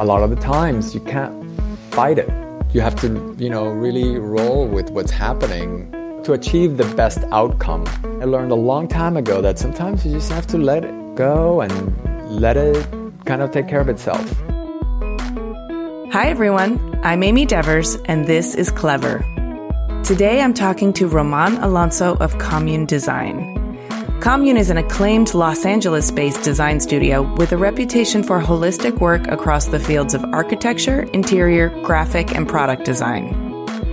a lot of the times you can't fight it. You have to, you know, really roll with what's happening to achieve the best outcome. I learned a long time ago that sometimes you just have to let it go and let it kind of take care of itself. Hi, everyone. I'm Amy Devers, and this is Clever. Today I'm talking to Roman Alonso of Commune Design. Commune is an acclaimed Los Angeles based design studio with a reputation for holistic work across the fields of architecture, interior, graphic, and product design.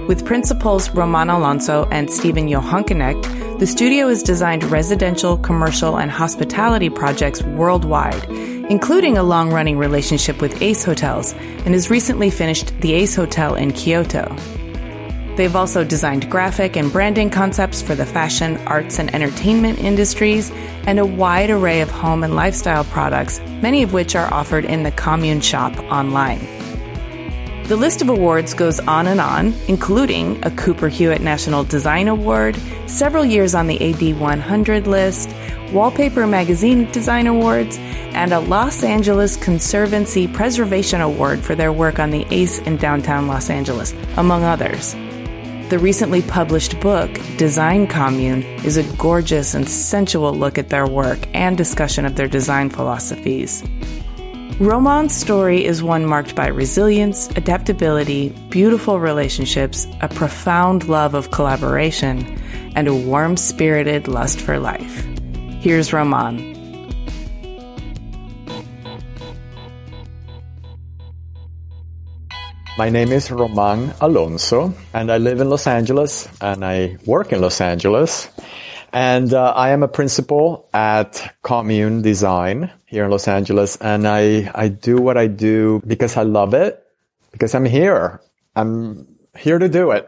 With principals Roman Alonso and Steven Johanknecht, the studio has designed residential, commercial, and hospitality projects worldwide, including a long running relationship with Ace Hotels, and has recently finished the Ace Hotel in Kyoto. They've also designed graphic and branding concepts for the fashion, arts, and entertainment industries, and a wide array of home and lifestyle products, many of which are offered in the Commune shop online. The list of awards goes on and on, including a Cooper Hewitt National Design Award, several years on the AD 100 list, Wallpaper Magazine Design Awards, and a Los Angeles Conservancy Preservation Award for their work on the Ace in downtown Los Angeles, among others. The recently published book, Design Commune, is a gorgeous and sensual look at their work and discussion of their design philosophies. Roman's story is one marked by resilience, adaptability, beautiful relationships, a profound love of collaboration, and a warm spirited lust for life. Here's Roman. My name is Roman Alonso, and I live in Los Angeles and I work in Los Angeles. And uh, I am a principal at Commune Design here in Los Angeles. And I, I do what I do because I love it, because I'm here. I'm here to do it.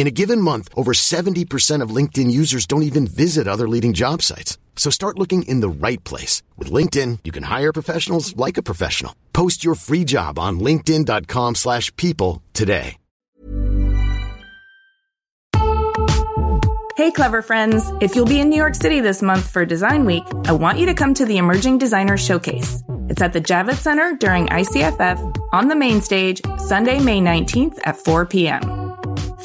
In a given month, over 70% of LinkedIn users don't even visit other leading job sites. So start looking in the right place. With LinkedIn, you can hire professionals like a professional. Post your free job on linkedin.com slash people today. Hey, clever friends. If you'll be in New York City this month for Design Week, I want you to come to the Emerging Designer Showcase. It's at the Javits Center during ICFF on the main stage, Sunday, May 19th at 4 p.m.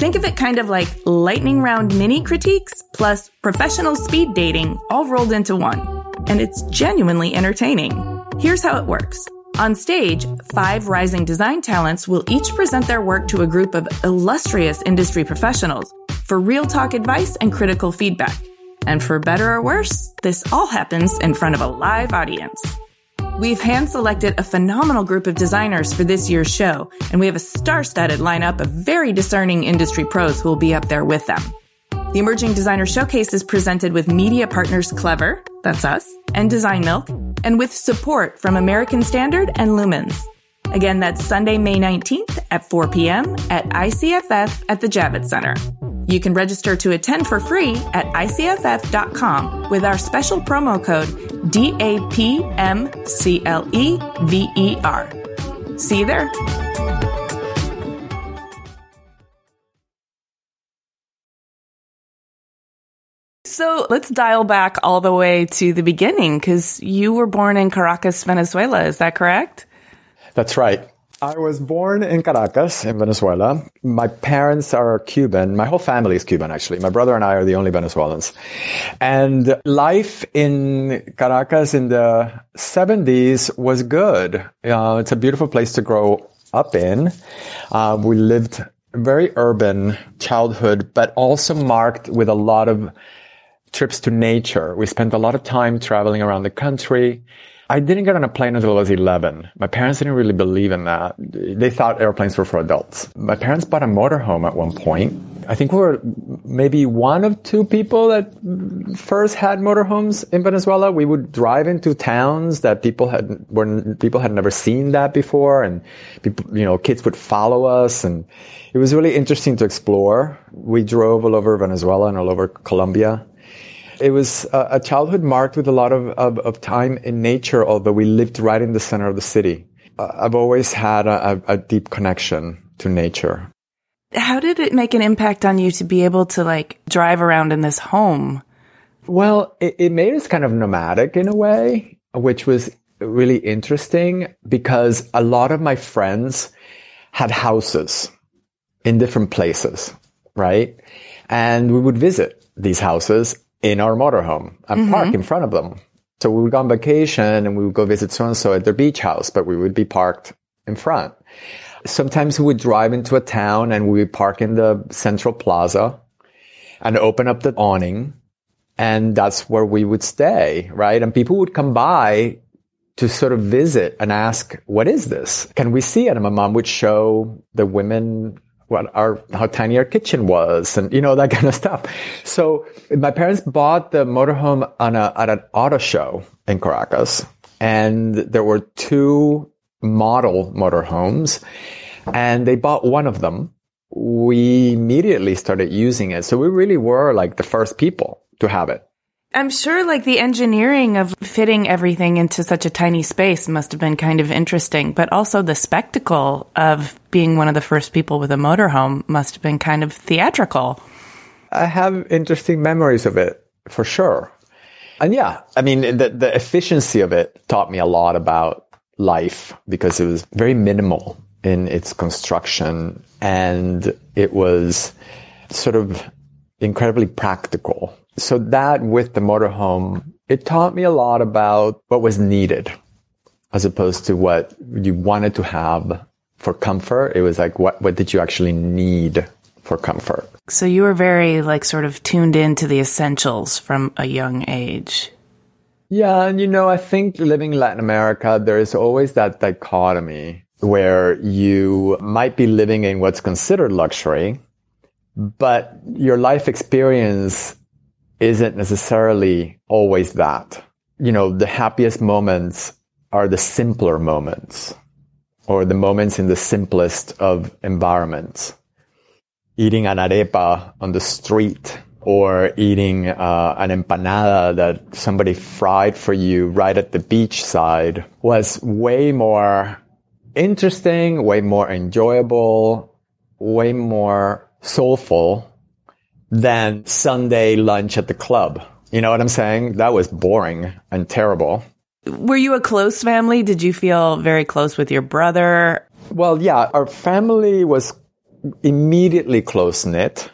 Think of it kind of like lightning round mini critiques plus professional speed dating all rolled into one. And it's genuinely entertaining. Here's how it works. On stage, five rising design talents will each present their work to a group of illustrious industry professionals for real talk advice and critical feedback. And for better or worse, this all happens in front of a live audience. We've hand selected a phenomenal group of designers for this year's show, and we have a star studded lineup of very discerning industry pros who will be up there with them. The Emerging Designer Showcase is presented with media partners Clever, that's us, and Design Milk, and with support from American Standard and Lumens. Again, that's Sunday, May 19th at 4 p.m. at ICFF at the Javits Center. You can register to attend for free at icff.com with our special promo code DAPMCLEVER. See you there. So let's dial back all the way to the beginning because you were born in Caracas, Venezuela. Is that correct? That's right. I was born in Caracas, in Venezuela. My parents are Cuban. My whole family is Cuban, actually. My brother and I are the only Venezuelans. And life in Caracas in the 70s was good. Uh, it's a beautiful place to grow up in. Uh, we lived very urban childhood, but also marked with a lot of trips to nature. We spent a lot of time traveling around the country. I didn't get on a plane until I was 11. My parents didn't really believe in that. They thought airplanes were for adults. My parents bought a motorhome at one point. I think we were maybe one of two people that first had motorhomes in Venezuela. We would drive into towns that people had, when people had never seen that before and people, you know, kids would follow us and it was really interesting to explore. We drove all over Venezuela and all over Colombia. It was a, childhood marked with a lot of, of, of, time in nature, although we lived right in the center of the city. Uh, I've always had a, a deep connection to nature. How did it make an impact on you to be able to like drive around in this home? Well, it, it made us kind of nomadic in a way, which was really interesting because a lot of my friends had houses in different places, right? And we would visit these houses in our motorhome and mm-hmm. park in front of them. So we would go on vacation and we would go visit so and so at their beach house, but we would be parked in front. Sometimes we would drive into a town and we would park in the central plaza and open up the awning. And that's where we would stay, right? And people would come by to sort of visit and ask, what is this? Can we see it? And my mom would show the women what our how tiny our kitchen was and you know that kind of stuff. So my parents bought the motorhome on a at an auto show in caracas. And there were two model motorhomes and they bought one of them. We immediately started using it. So we really were like the first people to have it I'm sure like the engineering of fitting everything into such a tiny space must have been kind of interesting, but also the spectacle of being one of the first people with a motorhome must have been kind of theatrical. I have interesting memories of it for sure. And yeah, I mean, the, the efficiency of it taught me a lot about life because it was very minimal in its construction and it was sort of incredibly practical so that with the motorhome, it taught me a lot about what was needed as opposed to what you wanted to have for comfort. It was like, what, what did you actually need for comfort? So you were very like sort of tuned into the essentials from a young age. Yeah. And you know, I think living in Latin America, there is always that dichotomy where you might be living in what's considered luxury, but your life experience isn't necessarily always that. You know, the happiest moments are the simpler moments or the moments in the simplest of environments. Eating an arepa on the street or eating uh, an empanada that somebody fried for you right at the beach side was way more interesting, way more enjoyable, way more soulful than Sunday lunch at the club. You know what I'm saying? That was boring and terrible. Were you a close family? Did you feel very close with your brother? Well, yeah, our family was immediately close knit,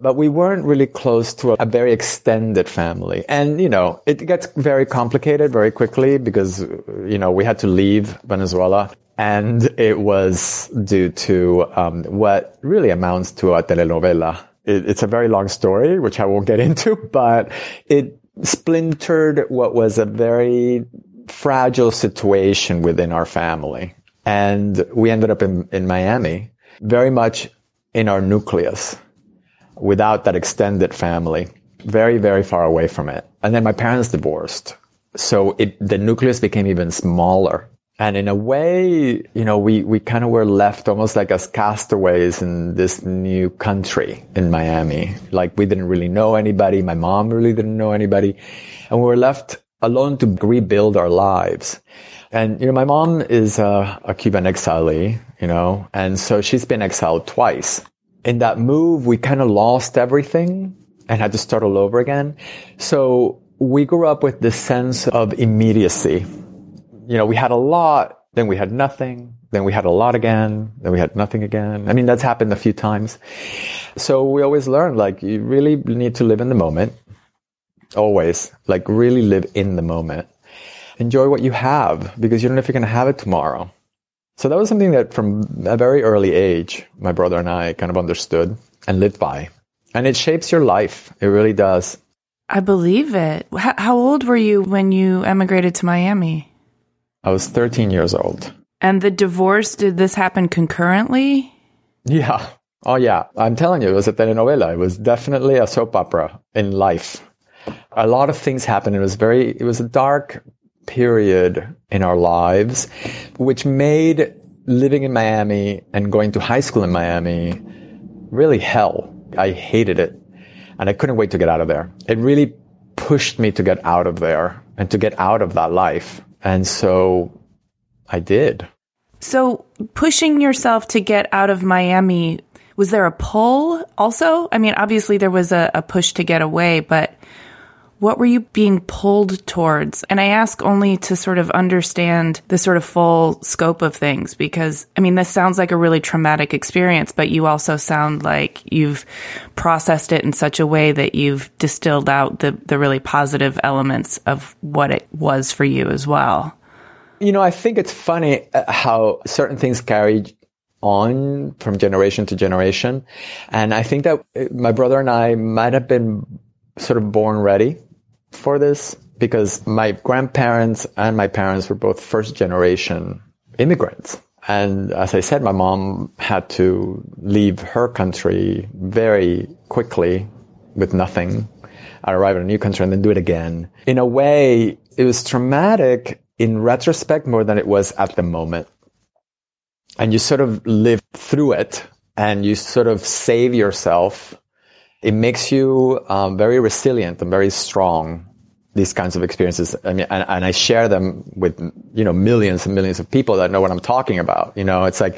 but we weren't really close to a, very extended family. And, you know, it gets very complicated very quickly because, you know, we had to leave Venezuela and it was due to um, what really amounts to a telenovela it, it's a very long story, which I won't get into, but it splintered what was a very fragile situation within our family. And we ended up in, in Miami, very much in our nucleus without that extended family, very, very far away from it. And then my parents divorced. So it, the nucleus became even smaller. And in a way, you know, we, we kind of were left almost like as castaways in this new country in Miami. Like we didn't really know anybody. My mom really didn't know anybody. And we were left alone to rebuild our lives. And, you know, my mom is a, a Cuban exilee, you know, and so she's been exiled twice. In that move, we kind of lost everything and had to start all over again. So we grew up with this sense of immediacy you know, we had a lot, then we had nothing, then we had a lot again, then we had nothing again. I mean, that's happened a few times. So we always learn, like, you really need to live in the moment. Always. Like, really live in the moment. Enjoy what you have because you don't know if you're going to have it tomorrow. So that was something that from a very early age, my brother and I kind of understood and lived by. And it shapes your life. It really does. I believe it. How old were you when you emigrated to Miami? I was 13 years old. And the divorce, did this happen concurrently? Yeah. Oh, yeah. I'm telling you, it was a telenovela. It was definitely a soap opera in life. A lot of things happened. It was very, it was a dark period in our lives, which made living in Miami and going to high school in Miami really hell. I hated it and I couldn't wait to get out of there. It really pushed me to get out of there and to get out of that life. And so I did. So pushing yourself to get out of Miami, was there a pull also? I mean, obviously there was a, a push to get away, but what were you being pulled towards? And I ask only to sort of understand the sort of full scope of things because, I mean, this sounds like a really traumatic experience, but you also sound like you've processed it in such a way that you've distilled out the, the really positive elements of what it was for you as well. You know, I think it's funny uh, how certain things carry on from generation to generation. And I think that uh, my brother and I might have been sort of born ready for this because my grandparents and my parents were both first generation immigrants. And as I said, my mom had to leave her country very quickly with nothing. I arrived in a new country and then do it again. In a way, it was traumatic in retrospect more than it was at the moment. And you sort of live through it and you sort of save yourself it makes you um, very resilient and very strong. These kinds of experiences, I mean, and, and I share them with you know millions and millions of people that know what I'm talking about. You know, it's like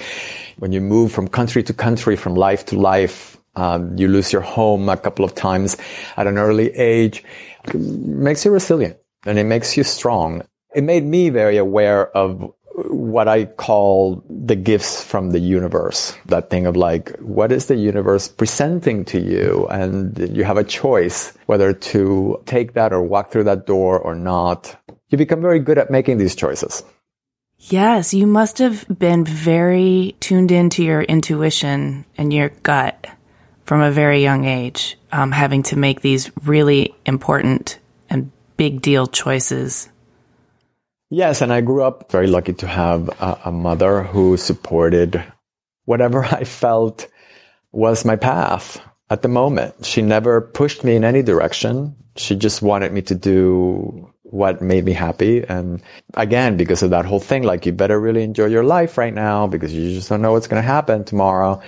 when you move from country to country, from life to life, um, you lose your home a couple of times at an early age. It makes you resilient and it makes you strong. It made me very aware of what I call the gifts from the universe. That thing of like, what is the universe presenting to you? And you have a choice whether to take that or walk through that door or not. You become very good at making these choices. Yes, you must have been very tuned into your intuition and your gut from a very young age, um, having to make these really important and big deal choices Yes, and I grew up very lucky to have a, a, mother who supported whatever I felt was my path at the moment. She never pushed me in any direction. She just wanted me to do what made me happy. And again, because of that whole thing, like you better really enjoy your life right now because you just don't know what's going to happen tomorrow.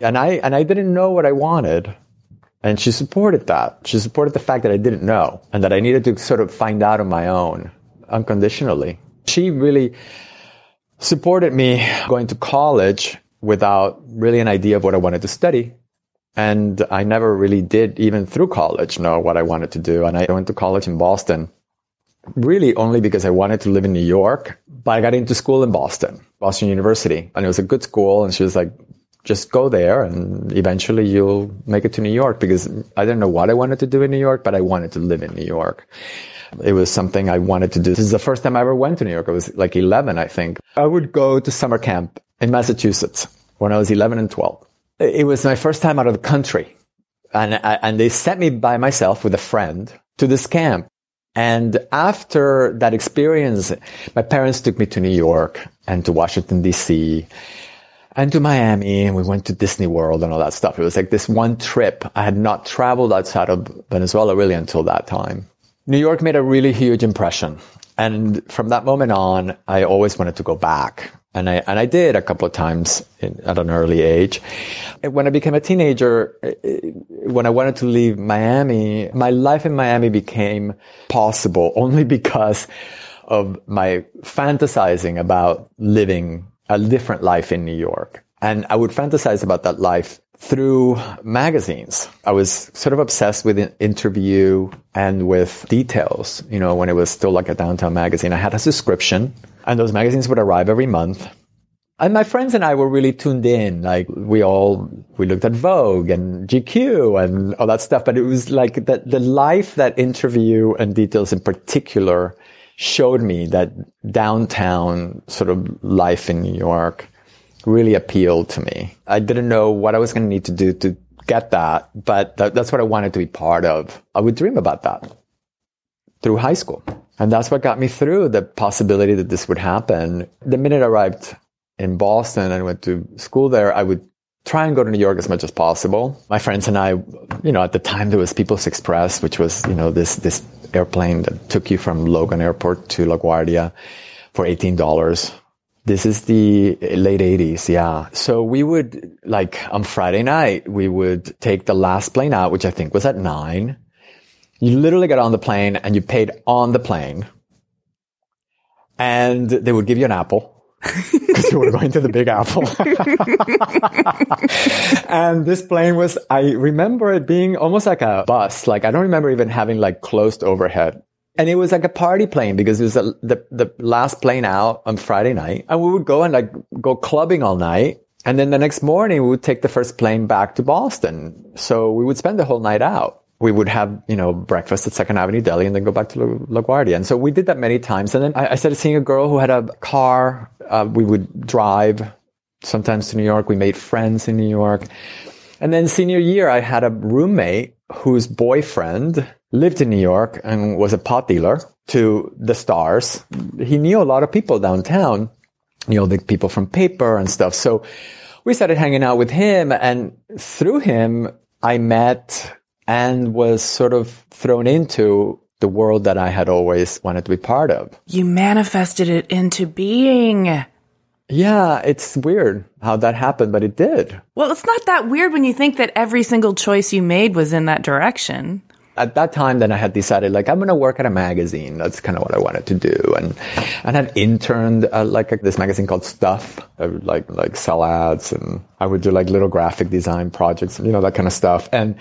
And I, and I didn't know what I wanted. And she supported that. She supported the fact that I didn't know and that I needed to sort of find out on my own unconditionally. She really supported me going to college without really an idea of what I wanted to study. And I never really did, even through college, know what I wanted to do. And I went to college in Boston, really only because I wanted to live in New York. But I got into school in Boston, Boston University, and it was a good school. And she was like, just go there and eventually you'll make it to New York because I didn't know what I wanted to do in New York, but I wanted to live in New York. It was something I wanted to do. This is the first time I ever went to New York. I was like 11, I think. I would go to summer camp in Massachusetts when I was 11 and 12. It was my first time out of the country. And, and they sent me by myself with a friend to this camp. And after that experience, my parents took me to New York and to Washington DC and to Miami and we went to Disney World and all that stuff. It was like this one trip. I had not traveled outside of Venezuela really until that time. New York made a really huge impression. And from that moment on, I always wanted to go back. And I, and I did a couple of times in, at an early age. When I became a teenager, eh, eh, when I wanted to leave Miami, my life in Miami became possible only because of my fantasizing about living a different life in New York. And I would fantasize about that life through magazines. I was sort of obsessed with an interview and with details. You know, when it was still like a downtown magazine, I had a subscription and those magazines would arrive every month. And my friends and I were really tuned in. Like we all, we looked at Vogue and GQ and all that stuff. But it was like that the life that interview and details in particular showed me that downtown sort of life in New York really appealed to me. I didn't know what I was going to need to do to get that, but that, that's what I wanted to be part of. I would dream about that through high school. And that's what got me through the possibility that this would happen. The minute I arrived in Boston and went to school there, I would try and go to New York as much as possible. My friends and I, you know, at the time there was People's Express, which was, you know, this, this airplane that took you from Logan Airport to LaGuardia for $18. This is the late 80s, yeah. So we would, like, on Friday night, we would take the last plane out, which I think was at nine. You literally got on the plane and you paid on the plane. And they would give you an apple because you were going to the Big Apple. and this plane was, I remember it being almost like a bus. Like I don't remember even having like closed overhead. And it was like a party plane because it was a, the, the last plane out on Friday night. And we would go and like go clubbing all night. And then the next morning we would take the first plane back to Boston. So we would spend the whole night out we would have, you know, breakfast at Second Avenue Deli and then go back to La- LaGuardia. And so we did that many times. And then I, I started seeing a girl who had a car. Uh, we would drive sometimes to New York. We made friends in New York. And then senior year, I had a roommate whose boyfriend lived in New York and was a pot dealer to the stars. He knew a lot of people downtown, you know, the people from paper and stuff. So we started hanging out with him and through him, I met and was sort of thrown into the world that I had always wanted to be part of. You manifested it into being. Yeah, it's weird how that happened, but it did. Well, it's not that weird when you think that every single choice you made was in that direction. At that time, then I had decided, like, I'm going to work at a magazine. That's kind of what I wanted to do. And, and I had interned uh, like this magazine called Stuff. I would like, like sell ads and I would do like little graphic design projects, you know, that kind of stuff. And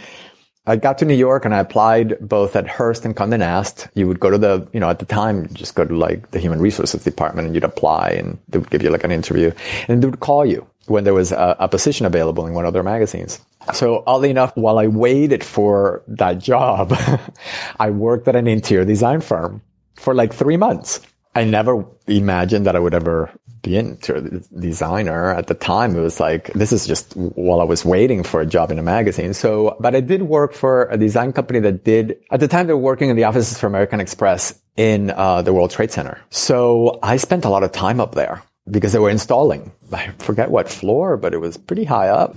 I got to New York and I applied both at Hearst and Condé Nast. You would go to the, you know, at the time, just go to like the human resources department and you'd apply and they would give you like an interview and they would call you when there was a, a position available in one of their magazines. So oddly enough, while I waited for that job, I worked at an interior design firm for like three months. I never imagined that I would ever be an interior designer at the time. It was like, this is just while I was waiting for a job in a magazine. So, but I did work for a design company that did, at the time they were working in the offices for American Express in uh, the World Trade Center. So I spent a lot of time up there because they were installing, I forget what floor, but it was pretty high up.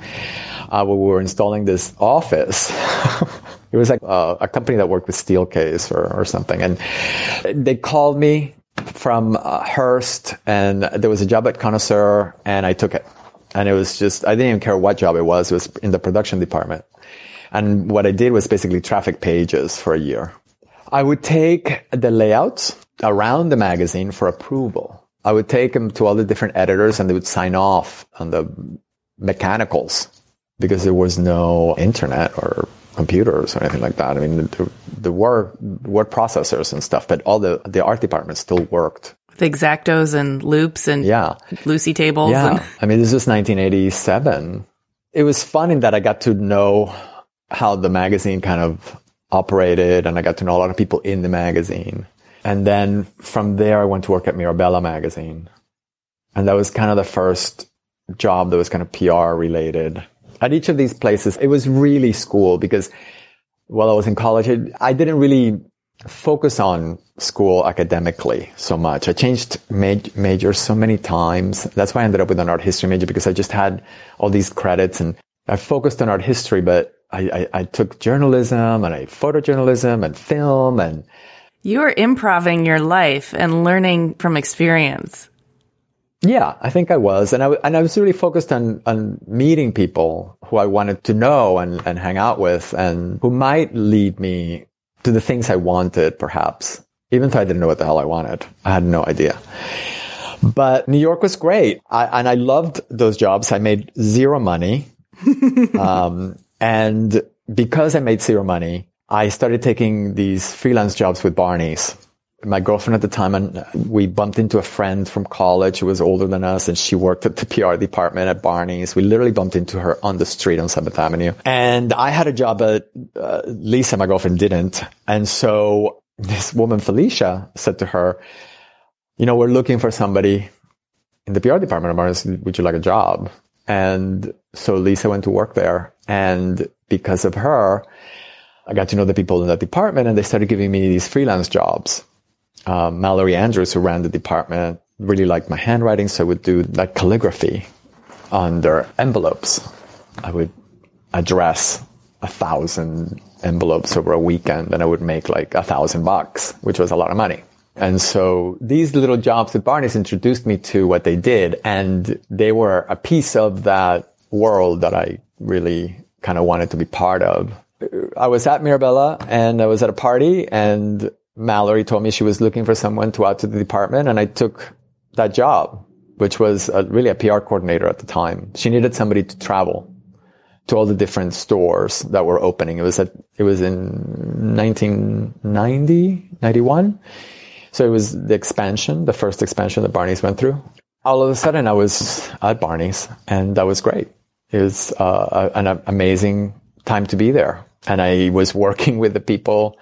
Uh, we were installing this office. it was like uh, a company that worked with Steelcase or, or something. And they called me from uh, Hearst, and there was a job at Connoisseur, and I took it. And it was just, I didn't even care what job it was. It was in the production department. And what I did was basically traffic pages for a year. I would take the layouts around the magazine for approval. I would take them to all the different editors and they would sign off on the mechanicals because there was no internet or computers or anything like that. I mean, there, there were word processors and stuff, but all the the art department still worked. The X-Actos and loupes and yeah, Lucy tables. Yeah, and- I mean, this was 1987. It was fun in that I got to know how the magazine kind of operated, and I got to know a lot of people in the magazine. And then from there, I went to work at Mirabella magazine, and that was kind of the first job that was kind of PR related at each of these places, it was really school because while I was in college, I didn't really focus on school academically so much. I changed majors so many times. That's why I ended up with an art history major because I just had all these credits and I focused on art history, but I, I, I took journalism and I photojournalism and film and you were improving your life and learning from experience. Yeah, I think I was. And I, and I was really focused on, on meeting people who I wanted to know and, and hang out with and who might lead me to the things I wanted, perhaps, even though I didn't know what the hell I wanted. I had no idea. But New York was great. I, and I loved those jobs. I made zero money. um, and because I made zero money, I started taking these freelance jobs with Barney's my girlfriend at the time and we bumped into a friend from college who was older than us and she worked at the PR department at Barney's. We literally bumped into her on the street on 7th Avenue. And I had a job at uh, Lisa, my girlfriend didn't. And so this woman, Felicia, said to her, you know, we're looking for somebody in the PR department of Barney's. Would you like a job? And so Lisa went to work there and because of her, I got to know the people in that department and they started giving me these freelance jobs. Um, Mallory Andrews, who ran the department, really liked my handwriting, so I would do like calligraphy on their envelopes. I would address a thousand envelopes over a weekend and I would make like a thousand bucks, which was a lot of money. And so these little jobs at Barney's introduced me to what they did and they were a piece of that world that I really kind of wanted to be part of. I was at Mirabella and I was at a party and Mallory told me she was looking for someone to add to the department and I took that job, which was a, really a PR coordinator at the time. She needed somebody to travel to all the different stores that were opening. It was at, it was in 1990, 91. So it was the expansion, the first expansion that Barney's went through. All of a sudden I was at Barney's and that was great. It was uh, an amazing time to be there. And I was working with the people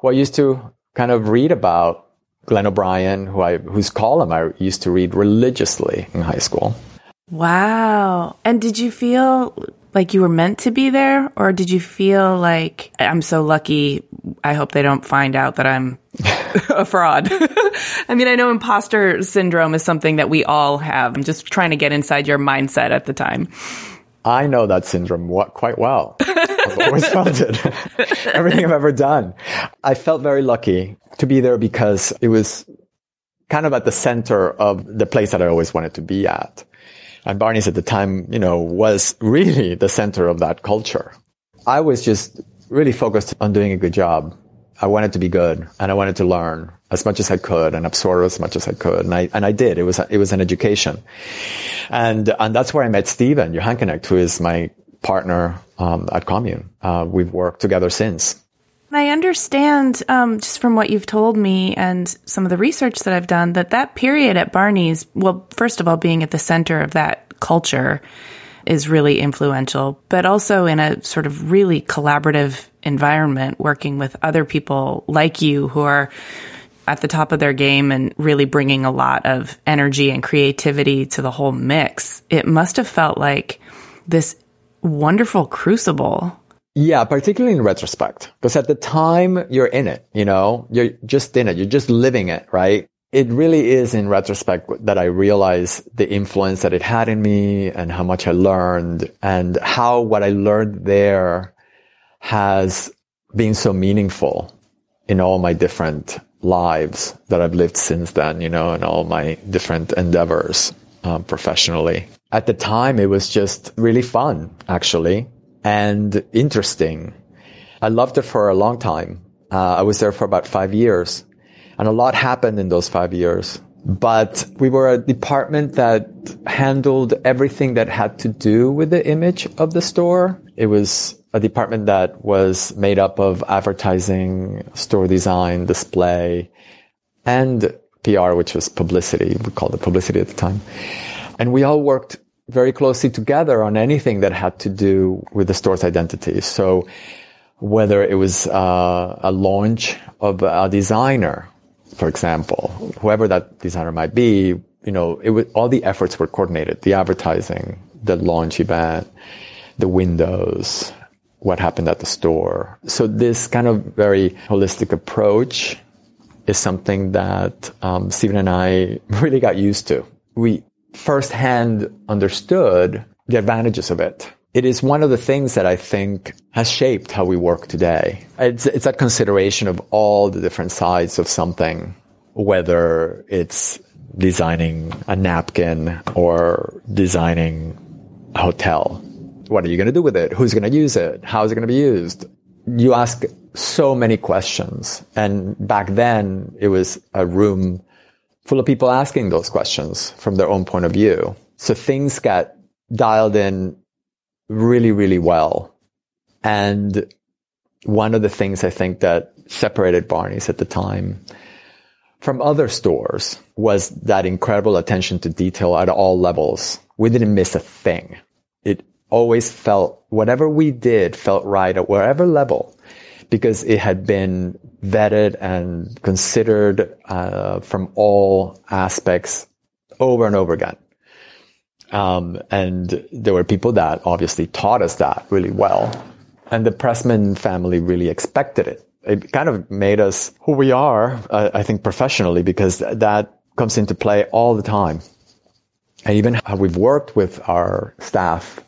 who I used to kind of read about Glenn O'Brien, who I, whose column I used to read religiously in high school. Wow. And did you feel like you were meant to be there? Or did you feel like, I'm so lucky, I hope they don't find out that I'm a fraud? I mean, I know imposter syndrome is something that we all have. I'm just trying to get inside your mindset at the time. I know that syndrome quite well. I've always felt it. Everything I've ever done. I felt very lucky to be there because it was kind of at the center of the place that I always wanted to be at. And Barney's at the time, you know, was really the center of that culture. I was just really focused on doing a good job. I wanted to be good and I wanted to learn as much as I could and absorb as much as I could. And I, and I did. It was, it was an education. And, and that's where I met Steven Johanknecht, who is my partner, um, at Commune. Uh, we've worked together since. I understand, um, just from what you've told me and some of the research that I've done, that that period at Barney's, well, first of all, being at the center of that culture is really influential, but also in a sort of really collaborative environment, working with other people like you who are at the top of their game and really bringing a lot of energy and creativity to the whole mix. It must have felt like this wonderful crucible yeah, particularly in retrospect, because at the time you're in it, you know, you're just in it. You're just living it, right? It really is in retrospect that I realize the influence that it had in me and how much I learned and how what I learned there has been so meaningful in all my different lives that I've lived since then, you know, and all my different endeavors um, professionally. At the time, it was just really fun, actually and interesting. I loved it for a long time. Uh, I was there for about five years and a lot happened in those five years. But we were a department that handled everything that had to do with the image of the store. It was a department that was made up of advertising, store design, display, and PR, which was publicity. We called it publicity at the time. And we all worked very closely together on anything that had to do with the store's identity. So whether it was uh, a launch of a designer, for example, whoever that designer might be, you know, it was, all the efforts were coordinated. The advertising, the launch event, the windows, what happened at the store. So this kind of very holistic approach is something that um, Steven and I really got used to. We firsthand understood the advantages of it. It is one of the things that I think has shaped how we work today. It's, it's a consideration of all the different sides of something, whether it's designing a napkin or designing a hotel. What are you going to do with it? Who's going to use it? How is it going to be used? You ask so many questions. And back then it was a room full of people asking those questions from their own point of view. So things got dialed in really, really well. And one of the things I think that separated Barney's at the time from other stores was that incredible attention to detail at all levels. We didn't miss a thing. It always felt, whatever we did felt right at whatever level because it had been vetted and considered uh, from all aspects over and over again. Um, and there were people that obviously taught us that really well. And the Pressman family really expected it. It kind of made us who we are, uh, I think, professionally, because that comes into play all the time. And even how we've worked with our staff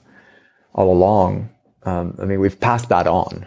all along. Um, I mean, we've passed that on.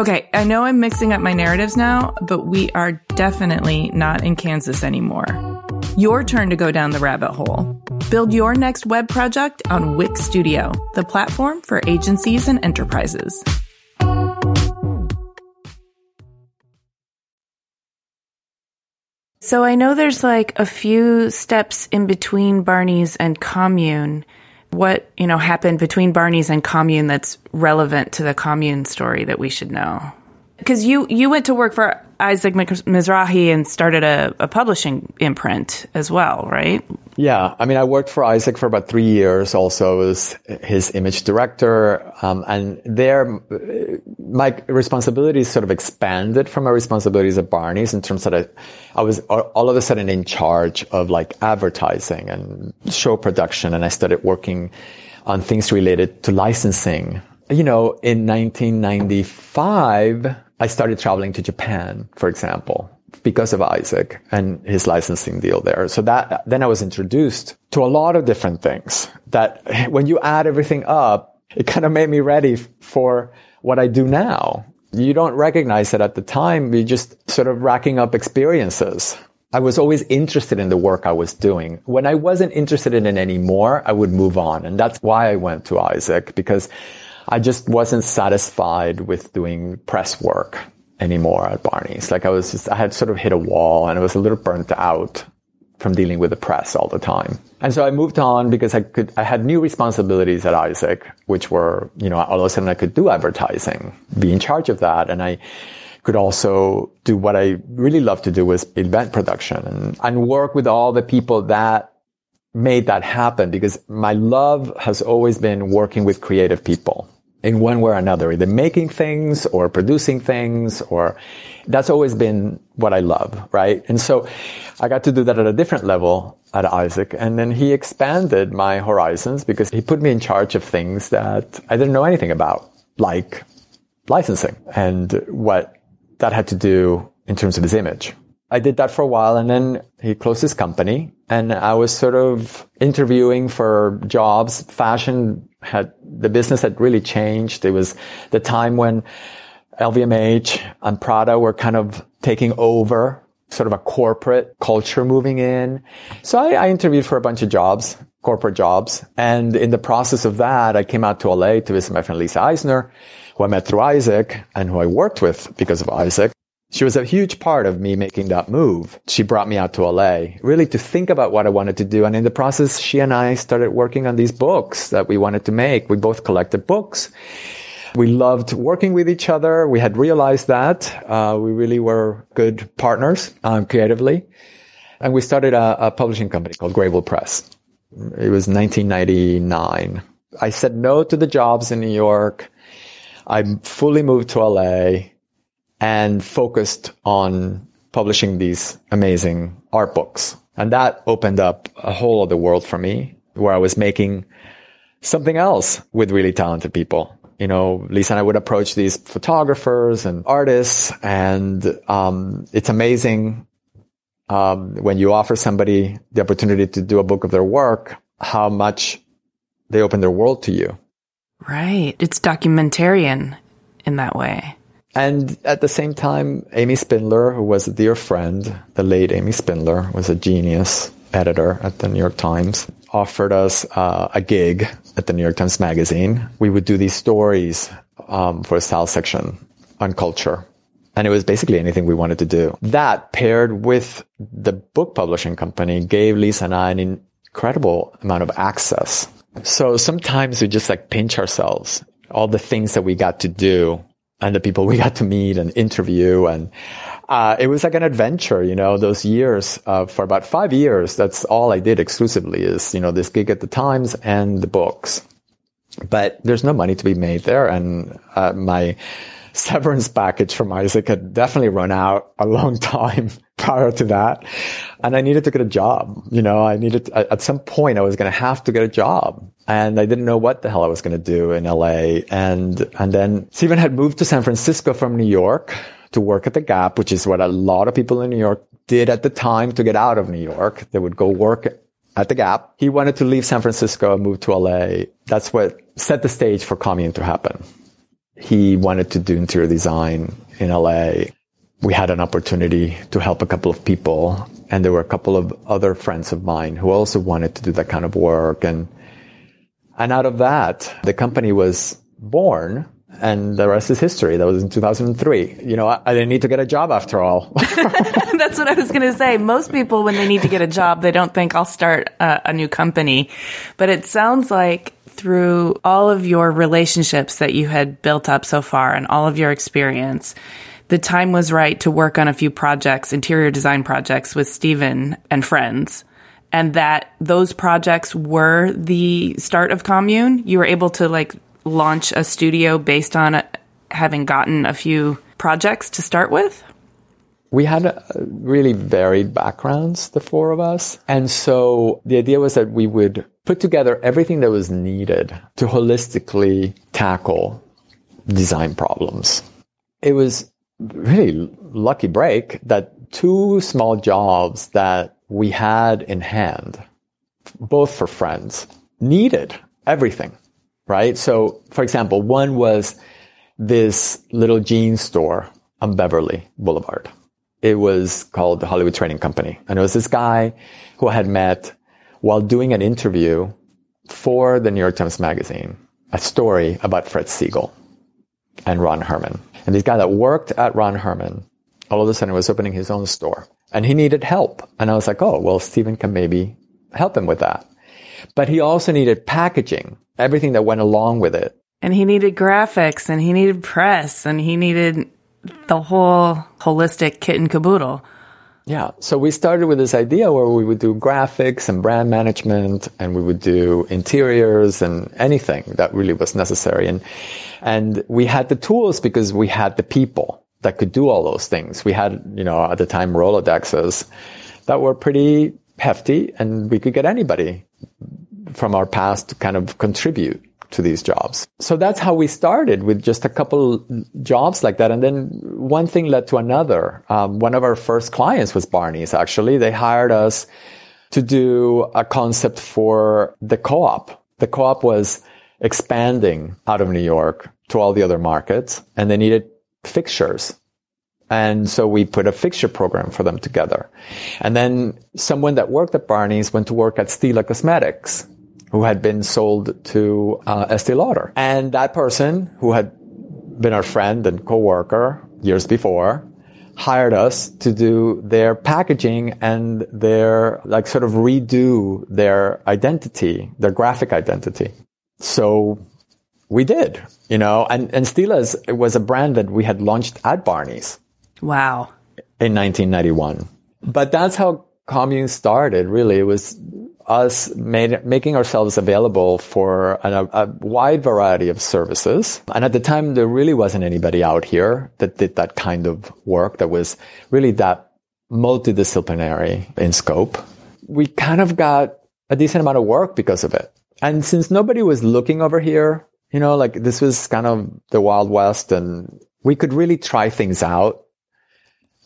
Okay, I know I'm mixing up my narratives now, but we are definitely not in Kansas anymore. Your turn to go down the rabbit hole. Build your next web project on Wix Studio, the platform for agencies and enterprises. So I know there's like a few steps in between Barney's and Commune. What, you know, happened between Barney's and Commune that's relevant to the Commune story that we should know? Because you, you went to work for Isaac Mizrahi and started a, a, publishing imprint as well, right? Yeah. I mean, I worked for Isaac for about three years also as his image director. Um, and there, my responsibilities sort of expanded from my responsibilities at Barney's in terms that I, I was all of a sudden in charge of like advertising and show production. And I started working on things related to licensing. You know, in 1995, I started traveling to Japan, for example, because of Isaac and his licensing deal there. So that, then I was introduced to a lot of different things that when you add everything up, it kind of made me ready for what I do now. You don't recognize it at the time. You're just sort of racking up experiences. I was always interested in the work I was doing. When I wasn't interested in it anymore, I would move on. And that's why I went to Isaac because I just wasn't satisfied with doing press work anymore at Barney's. Like I was just, I had sort of hit a wall and I was a little burnt out from dealing with the press all the time. And so I moved on because I could, I had new responsibilities at Isaac, which were, you know, all of a sudden I could do advertising, be in charge of that. And I could also do what I really love to do was event production and, and work with all the people that made that happen because my love has always been working with creative people in one way or another, either making things or producing things or that's always been what I love, right? And so I got to do that at a different level at Isaac. And then he expanded my horizons because he put me in charge of things that I didn't know anything about, like licensing and what that had to do in terms of his image. I did that for a while and then he closed his company and I was sort of interviewing for jobs. Fashion had, the business had really changed. It was the time when LVMH and Prada were kind of taking over sort of a corporate culture moving in. So I, I, interviewed for a bunch of jobs, corporate jobs. And in the process of that, I came out to LA to visit my friend Lisa Eisner, who I met through Isaac and who I worked with because of Isaac. She was a huge part of me making that move. She brought me out to LA, really to think about what I wanted to do. And in the process, she and I started working on these books that we wanted to make. We both collected books. We loved working with each other. We had realized that. Uh, we really were good partners um, creatively. And we started a, a publishing company called Greybull Press. It was 1999. I said no to the jobs in New York. I fully moved to LA and focused on publishing these amazing art books. And that opened up a whole other world for me where I was making something else with really talented people. You know, Lisa and I would approach these photographers and artists and, um, it's amazing, um, when you offer somebody the opportunity to do a book of their work, how much they open their world to you. Right. It's documentarian in that way. And at the same time, Amy Spindler, who was a dear friend, the late Amy Spindler, was a genius editor at the New York Times, offered us uh, a gig at the New York Times Magazine. We would do these stories um, for a style section on culture. And it was basically anything we wanted to do. That paired with the book publishing company gave Lisa and I an incredible amount of access. So sometimes we just like pinch ourselves, all the things that we got to do and the people we got to meet and interview. And uh, it was like an adventure, you know, those years uh, for about five years. That's all I did exclusively is, you know, this gig at the Times and the books. But there's no money to be made there. And uh, my severance package from Isaac had definitely run out a long time prior to that. And I needed to get a job. You know, I needed, at some point I was going to have to get a job and I didn't know what the hell I was going to do in LA. And, and then Steven had moved to San Francisco from New York to work at the Gap, which is what a lot of people in New York did at the time to get out of New York. They would go work at the Gap. He wanted to leave San Francisco and move to LA. That's what set the stage for Commune to happen he wanted to do interior design in LA. We had an opportunity to help a couple of people and there were a couple of other friends of mine who also wanted to do that kind of work. And, and out of that, the company was born and the rest is history. That was in 2003. You know, I, I didn't need to get a job after all. That's what I was going to say. Most people, when they need to get a job, they don't think I'll start a, a new company. But it sounds like through all of your relationships that you had built up so far and all of your experience, the time was right to work on a few projects, interior design projects with Steven and friends. And that those projects were the start of Commune. You were able to like launch a studio based on uh, having gotten a few projects to start with? We had uh, really varied backgrounds, the four of us. And so the idea was that we would put together everything that was needed to holistically tackle design problems. It was really lucky break that two small jobs that we had in hand, both for friends, needed everything, right? So, for example, one was this little jeans store on Beverly Boulevard. It was called the Hollywood Trading Company. And it was this guy who I had met while doing an interview for the New York Times Magazine, a story about Fred Segal and Ron Herman. And this guy that worked at Ron Herman, all of a sudden was opening his own store and he needed help. And I was like, oh, well, Stephen can maybe help him with that. But he also needed packaging, everything that went along with it. And he needed graphics and he needed press and he needed the whole holistic kit and caboodle. Yeah. So we started with this idea where we would do graphics and brand management and we would do interiors and anything that really was necessary. And, and we had the tools because we had the people that could do all those things. We had, you know, at the time Rolodexes that were pretty hefty and we could get anybody from our past to kind of contribute to these jobs. So that's how we started with just a couple jobs like that. And then one thing led to another. Um, one of our first clients was Barney's actually. They hired us to do a concept for the co-op. The co-op was expanding out of New York to all the other markets and they needed fixtures. And so we put a fixture program for them together. And then someone that worked at Barney's went to work at Stila Cosmetics who had been sold to uh, Estee Lauder. And that person, who had been our friend and coworker years before, hired us to do their packaging and their, like, sort of redo their identity, their graphic identity. So we did, you know, and, and Stila's was a brand that we had launched at Barney's. Wow. In 1991. But that's how Commune started, really. It was us made, making ourselves available for a, a, wide variety of services. And at the time, there really wasn't anybody out here that did that kind of work that was really that multidisciplinary in scope. We kind of got a decent amount of work because of it. And since nobody was looking over here, you know, like this was kind of the Wild West and we could really try things out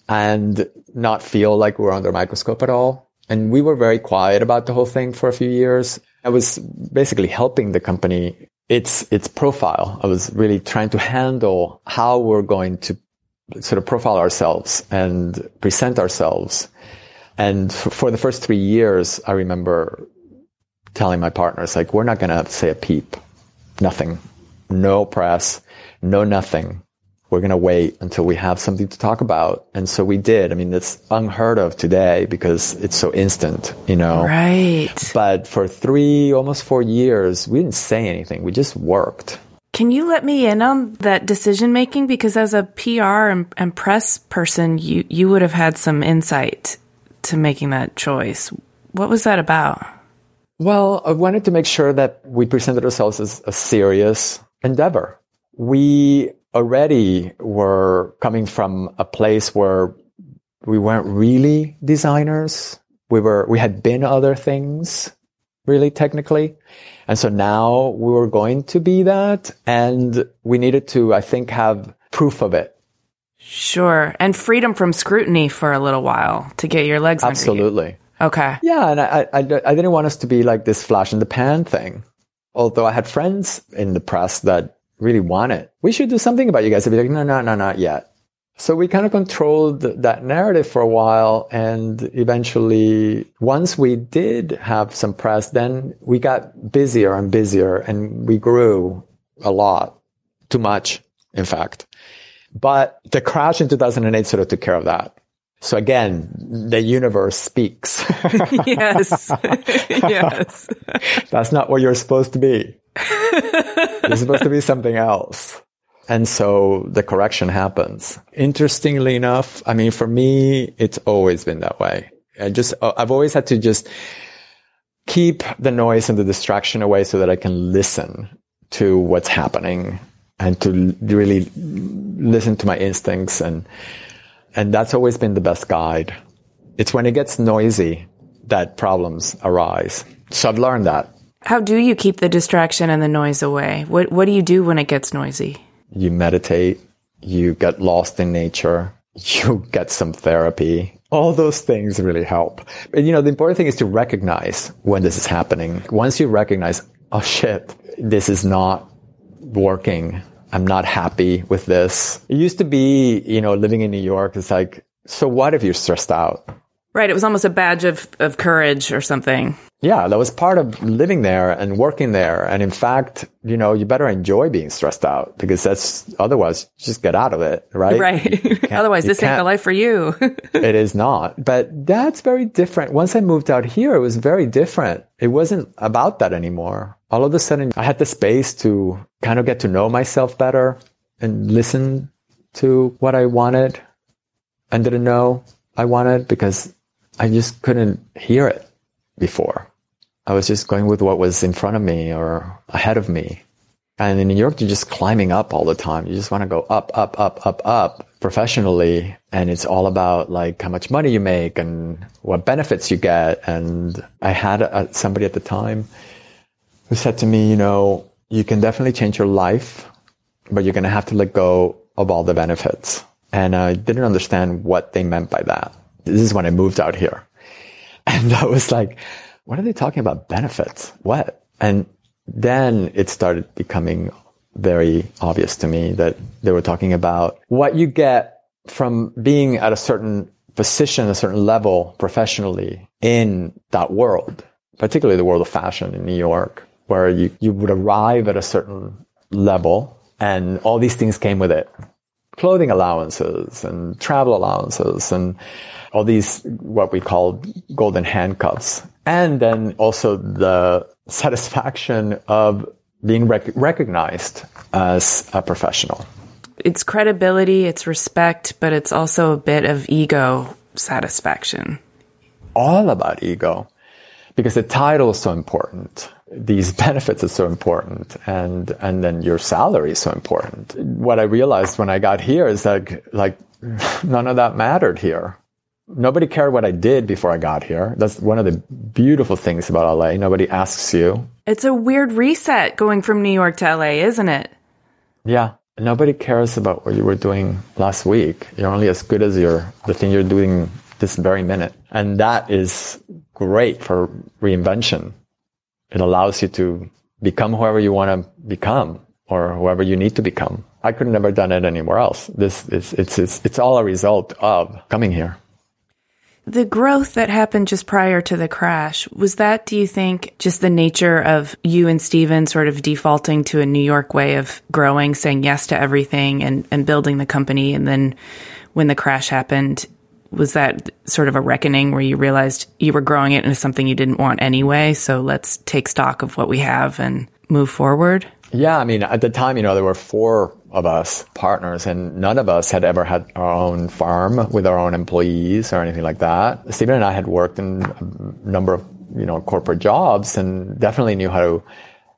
and not feel like we we're under a microscope at all. And we were very quiet about the whole thing for a few years. I was basically helping the company its its profile. I was really trying to handle how we're going to sort of profile ourselves and present ourselves. And for the first three years, I remember telling my partners, like, we're not going to say a peep, nothing, no press, no nothing we're going to wait until we have something to talk about. And so we did. I mean, it's unheard of today because it's so instant, you know? Right. But for three, almost four years, we didn't say anything. We just worked. Can you let me in on that decision making? Because as a PR and, and press person, you, you would have had some insight to making that choice. What was that about? Well, I wanted to make sure that we presented ourselves as a serious endeavor. We already were coming from a place where we weren't really designers. We were, we had been other things really technically. And so now we were going to be that and we needed to, I think, have proof of it. Sure. And freedom from scrutiny for a little while to get your legs Absolutely. Okay. Yeah. And I, I, I didn't want us to be like this flash in the pan thing. Although I had friends in the press that really want it. We should do something about you guys. They'd be like, no, no, no, not yet. So we kind of controlled that narrative for a while. And eventually, once we did have some press, then we got busier and busier and we grew a lot, too much, in fact. But the crash in 2008 sort of took care of that. So again, the universe speaks. yes. yes. That's not what you're supposed to be. you're supposed to be something else. And so the correction happens. Interestingly enough, I mean, for me, it's always been that way. I just, I've always had to just keep the noise and the distraction away so that I can listen to what's happening and to really listen to my instincts and and that's always been the best guide. It's when it gets noisy that problems arise. So I've learned that. How do you keep the distraction and the noise away? What What do you do when it gets noisy? You meditate. You get lost in nature. You get some therapy. All those things really help. And, you know, the important thing is to recognize when this is happening. Once you recognize, oh shit, this is not working I'm not happy with this. It used to be, you know, living in New York, it's like, so what if you're stressed out? Right. It was almost a badge of, of courage or something. Yeah, that was part of living there and working there. And in fact, you know, you better enjoy being stressed out because that's otherwise just get out of it, right? Right. otherwise, this ain't the life for you. it is not. But that's very different. Once I moved out here, it was very different. It wasn't about that anymore. All of a sudden, I had the space to kind of get to know myself better and listen to what I wanted and didn't know I wanted because I just couldn't hear it before. I was just going with what was in front of me or ahead of me. And in New York, you're just climbing up all the time. You just want to go up, up, up, up, up professionally. And it's all about like how much money you make and what benefits you get. And I had a, somebody at the time who said to me, you know, you can definitely change your life, but you're going to have to let go of all the benefits. And uh, I didn't understand what they meant by that. This is when I moved out here. And I was like, what are they talking about? Benefits? What? And then it started becoming very obvious to me that they were talking about what you get from being at a certain position, a certain level professionally in that world, particularly the world of fashion in New York, where you, you would arrive at a certain level and all these things came with it. Clothing allowances and travel allowances and all these, what we call golden handcuffs. And then also the satisfaction of being rec- recognized as a professional. It's credibility, it's respect, but it's also a bit of ego satisfaction. All about ego because the title is so important. These benefits are so important and, and then your salary is so important. What I realized when I got here is that like none of that mattered here. Nobody cared what I did before I got here. That's one of the beautiful things about LA. Nobody asks you. It's a weird reset going from New York to LA, isn't it? Yeah. Nobody cares about what you were doing last week. You're only as good as your the thing you're doing this very minute. And that is great for reinvention. It allows you to become whoever you want to become or whoever you need to become. I could never done it anywhere else. This is it's, it's it's all a result of coming here. The growth that happened just prior to the crash, was that, do you think, just the nature of you and Steven sort of defaulting to a New York way of growing, saying yes to everything and, and building the company? And then when the crash happened, was that sort of a reckoning where you realized you were growing it into something you didn't want anyway? So let's take stock of what we have and move forward? Yeah, I mean, at the time, you know, there were four of us partners and none of us had ever had our own farm with our own employees or anything like that. Steven and I had worked in a number of, you know, corporate jobs and definitely knew how to,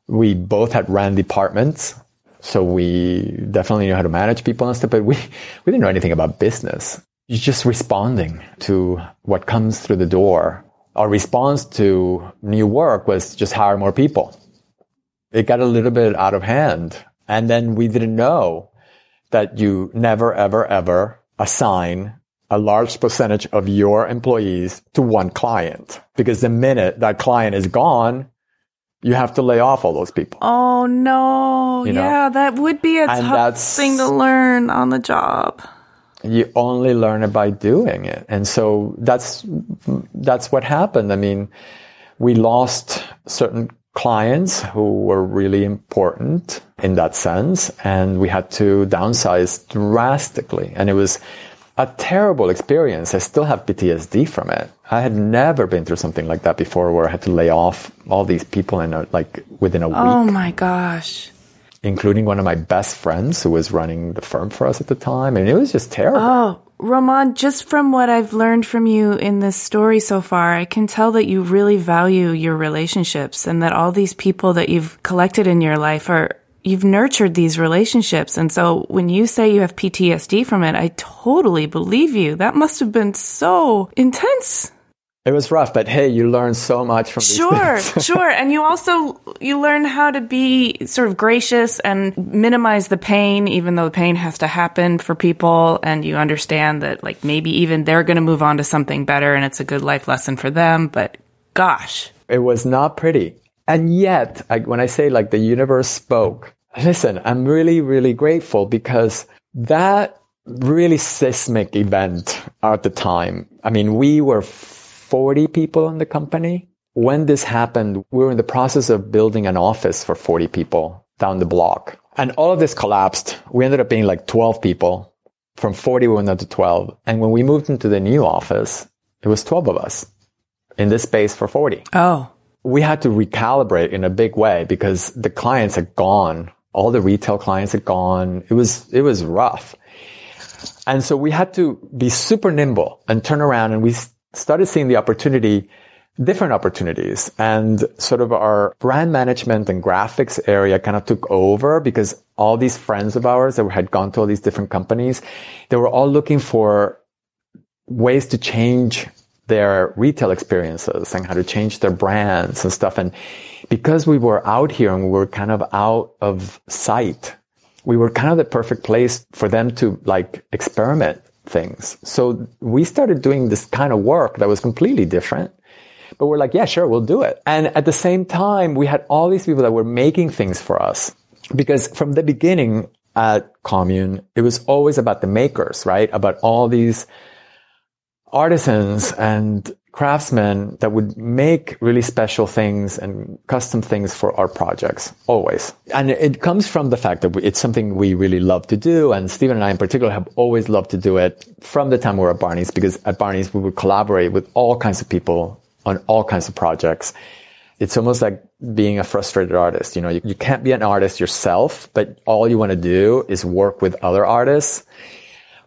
we both had ran departments. So we definitely knew how to manage people and stuff, but we, we didn't know anything about business. You're just responding to what comes through the door. Our response to new work was just hire more people. It got a little bit out of hand and then we didn't know that you never, ever, ever assign a large percentage of your employees to one client. Because the minute that client is gone, you have to lay off all those people. Oh no. You know? yeah, that would be a And tough thing to learn on the job. You only learn it by doing it. And so that's that's what happened. I mean we lost certain clients who were really important in that sense and we had to downsize drastically. And it was a terrible experience. I still have ptsd from it. I had never been through something like that before where i had to lay off all these people in a, like within a oh week. Oh my gosh. Including one of my best friends who was running the firm for us at the time and it was just terrible Oh, Roman, just from what I've learned from you in this story so far, I can tell that you really value your relationships and that all these people that you've collected in your life are, you've nurtured these relationships. And so when you say you have PTSD from it, I totally believe you. That must have been so intense. It was rough, but hey, you learn so much from these Sure, sure. And you also you learn how to be sort of gracious and minimize the pain even though the pain has to happen for people and you understand that like maybe even they're going to move on to something better and it's a good life lesson for them, but gosh. it was not pretty. And yet, I, when I say like the universe spoke, listen, I'm really, really grateful because that really seismic event at the time. I mean, we were 40 people in the company. When this happened, we were in the process of building an office for 40 people down the block. And all of this collapsed. We ended up being like 12 people. From 40, we went down to 12. And when we moved into the new office, it was 12 of us in this space for 40 Oh. we had to recalibrate in a big way because the clients had gone. All the retail clients had gone. It was, it was rough. And so we had to be super nimble and turn around and we started seeing the opportunity, different opportunities and sort of our brand management and graphics area kind of took over because all these friends of ours that had gone to all these different companies, they were all looking for ways to change their retail experiences and how to change their brands and stuff. And because we were out here and we were kind of out of sight, we were kind of the perfect place for them to like experiment things. So we started doing this kind of work that was completely different. But we're like, yeah, sure, we'll do it. And at the same time, we had all these people that were making things for us. Because from the beginning at Commune, it was always about the makers, right? About all these artisans and craftsmen that would make really special things and custom things for our projects always. And it comes from the fact that we, it's something we really love to do and steven and i in particular have always loved to do it from the time we were at barney's because at barney's we would collaborate with all kinds of people on all kinds of projects. It's almost like being a frustrated artist you know? You, you can't be an artist yourself but all you want to do is work with other artists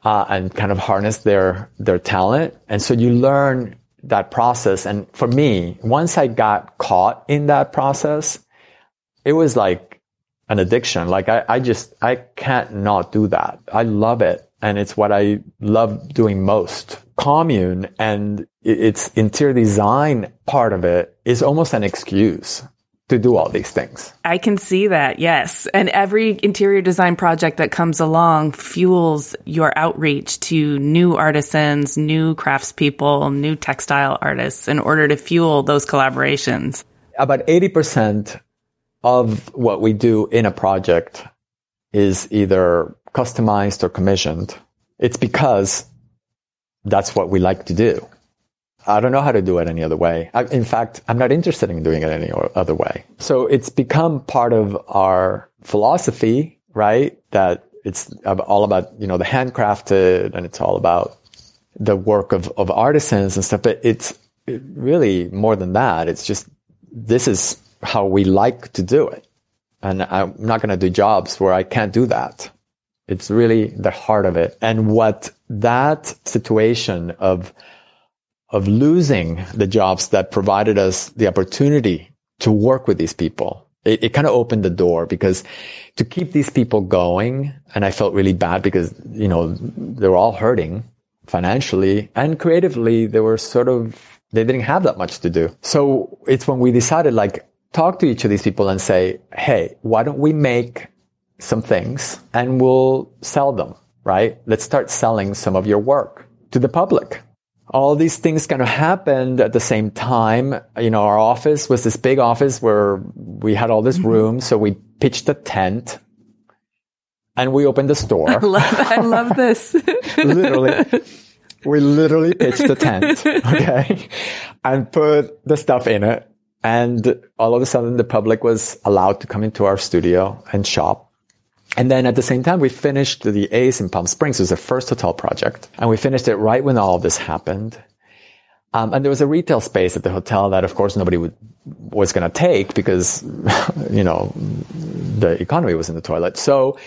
uh, and kind of harness their their talent. And so you learn that process. And for me, once I got caught in that process, it was like an addiction. Like I, I just I can't not do that. I love it, and it's what I love doing most. Commune and its interior design part of it is almost an excuse to do all these things. I can see that, yes. And every interior design project that comes along fuels your outreach to new artisans, new craftspeople, new textile artists in order to fuel those collaborations. About 80% of what we do in a project is either customized or commissioned. It's because that's what we like to do. I don't know how to do it any other way. I, in fact, I'm not interested in doing it any other way. So it's become part of our philosophy, right? That it's all about, you know, the handcrafted and it's all about the work of, of artisans and stuff. But it's really more than that. It's just, this is how we like to do it. And I'm not going to do jobs where I can't do that. It's really the heart of it. And what that situation of of losing the jobs that provided us the opportunity to work with these people. It, it kind of opened the door because to keep these people going, and I felt really bad because, you know, they were all hurting financially and creatively. They were sort of, they didn't have that much to do. So it's when we decided like, talk to each of these people and say, Hey, why don't we make some things and we'll sell them, right? Let's start selling some of your work to the public all these things kind of happened at the same time. You know, our office was this big office where we had all this Mm-hmm. room. So we pitched a tent and we opened the store. I love, I love this. literally. We literally pitched a tent, okay, and put the stuff in it. And all of a sudden the public was allowed to come into our studio and shop. And then at the same time, we finished the Ace in Palm Springs. It was the first hotel project. And we finished it right when all of this happened. Um, and there was a retail space at the hotel that, of course, nobody would, was going to take because, you know, the economy was in the toilet. So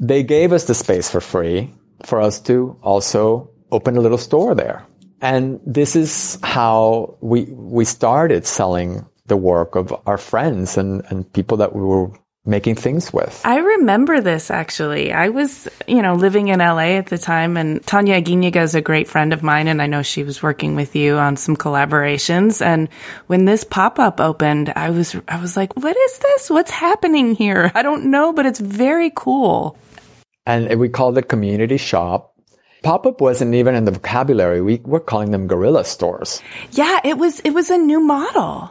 they gave us the space for free for us to also open a little store there. And this is how we, we started selling the work of our friends and, and people that we were making things with. I remember this actually. I was, you know, living in LA at the time and Tanya Aguiniga is a great friend of mine and I know she was working with you on some collaborations and when this pop-up opened, I was I was like, "What is this? What's happening here? I don't know, but it's very cool." And we called it community shop. Pop-up wasn't even in the vocabulary. We were calling them guerrilla stores. Yeah, it was it was a new model.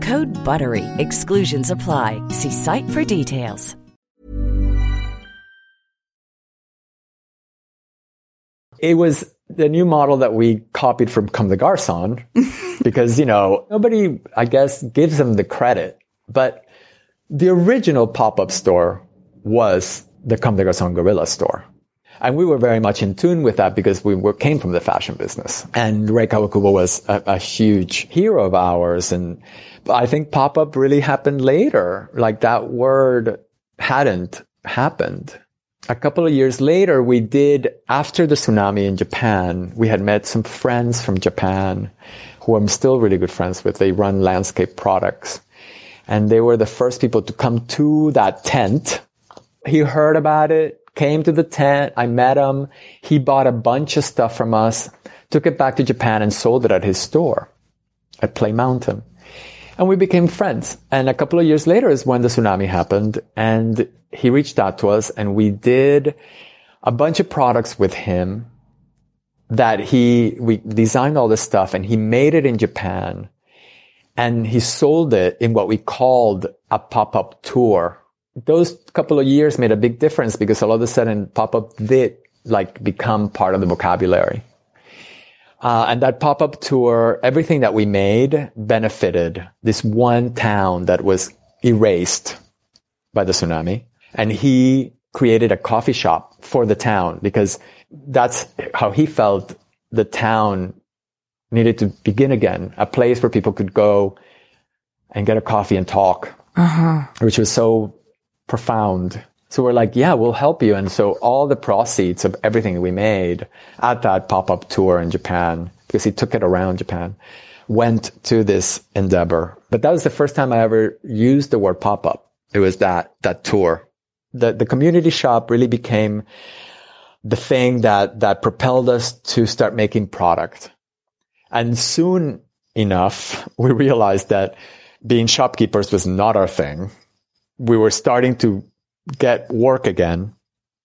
Code BUTTERY. Exclusions apply. See site for details. It was the new model that we copied from Comme des Garçons because, you know, nobody, I guess, gives them the credit. But the original pop-up store was the Comme des Garçons Guerrilla store. And we were very much in tune with that because we were, came from the fashion business. And Rei Kawakubo was a, a huge hero of ours. And I think pop-up really happened later. Like that word hadn't happened. A couple of years later, we did, after the tsunami in Japan, we had met some friends from Japan who I'm still really good friends with. They run landscape products. And they were the first people to come to that tent. He heard about it, came to the tent. I met him. He bought a bunch of stuff from us, took it back to Japan and sold it at his store at Play Mountain. And we became friends. And a couple of years later is when the tsunami happened and he reached out to us and we did a bunch of products with him that he, we designed all this stuff and he made it in Japan and he sold it in what we called a pop-up tour. Those couple of years made a big difference because all of a sudden pop-up did like become part of the vocabulary. Uh, and that pop-up tour, everything that we made benefited this one town that was erased by the tsunami. And he created a coffee shop for the town because that's how he felt the town needed to begin again, a place where people could go and get a coffee and talk, which was so profound. So we're like, yeah, we'll help you. And so all the proceeds of everything we made at that pop-up tour in Japan, because he took it around Japan, went to this endeavor. But that was the first time I ever used the word pop-up. It was that, that tour. the, the community shop really became the thing that, that propelled us to start making product. And soon enough, we realized that being shopkeepers was not our thing. We were starting to get work again.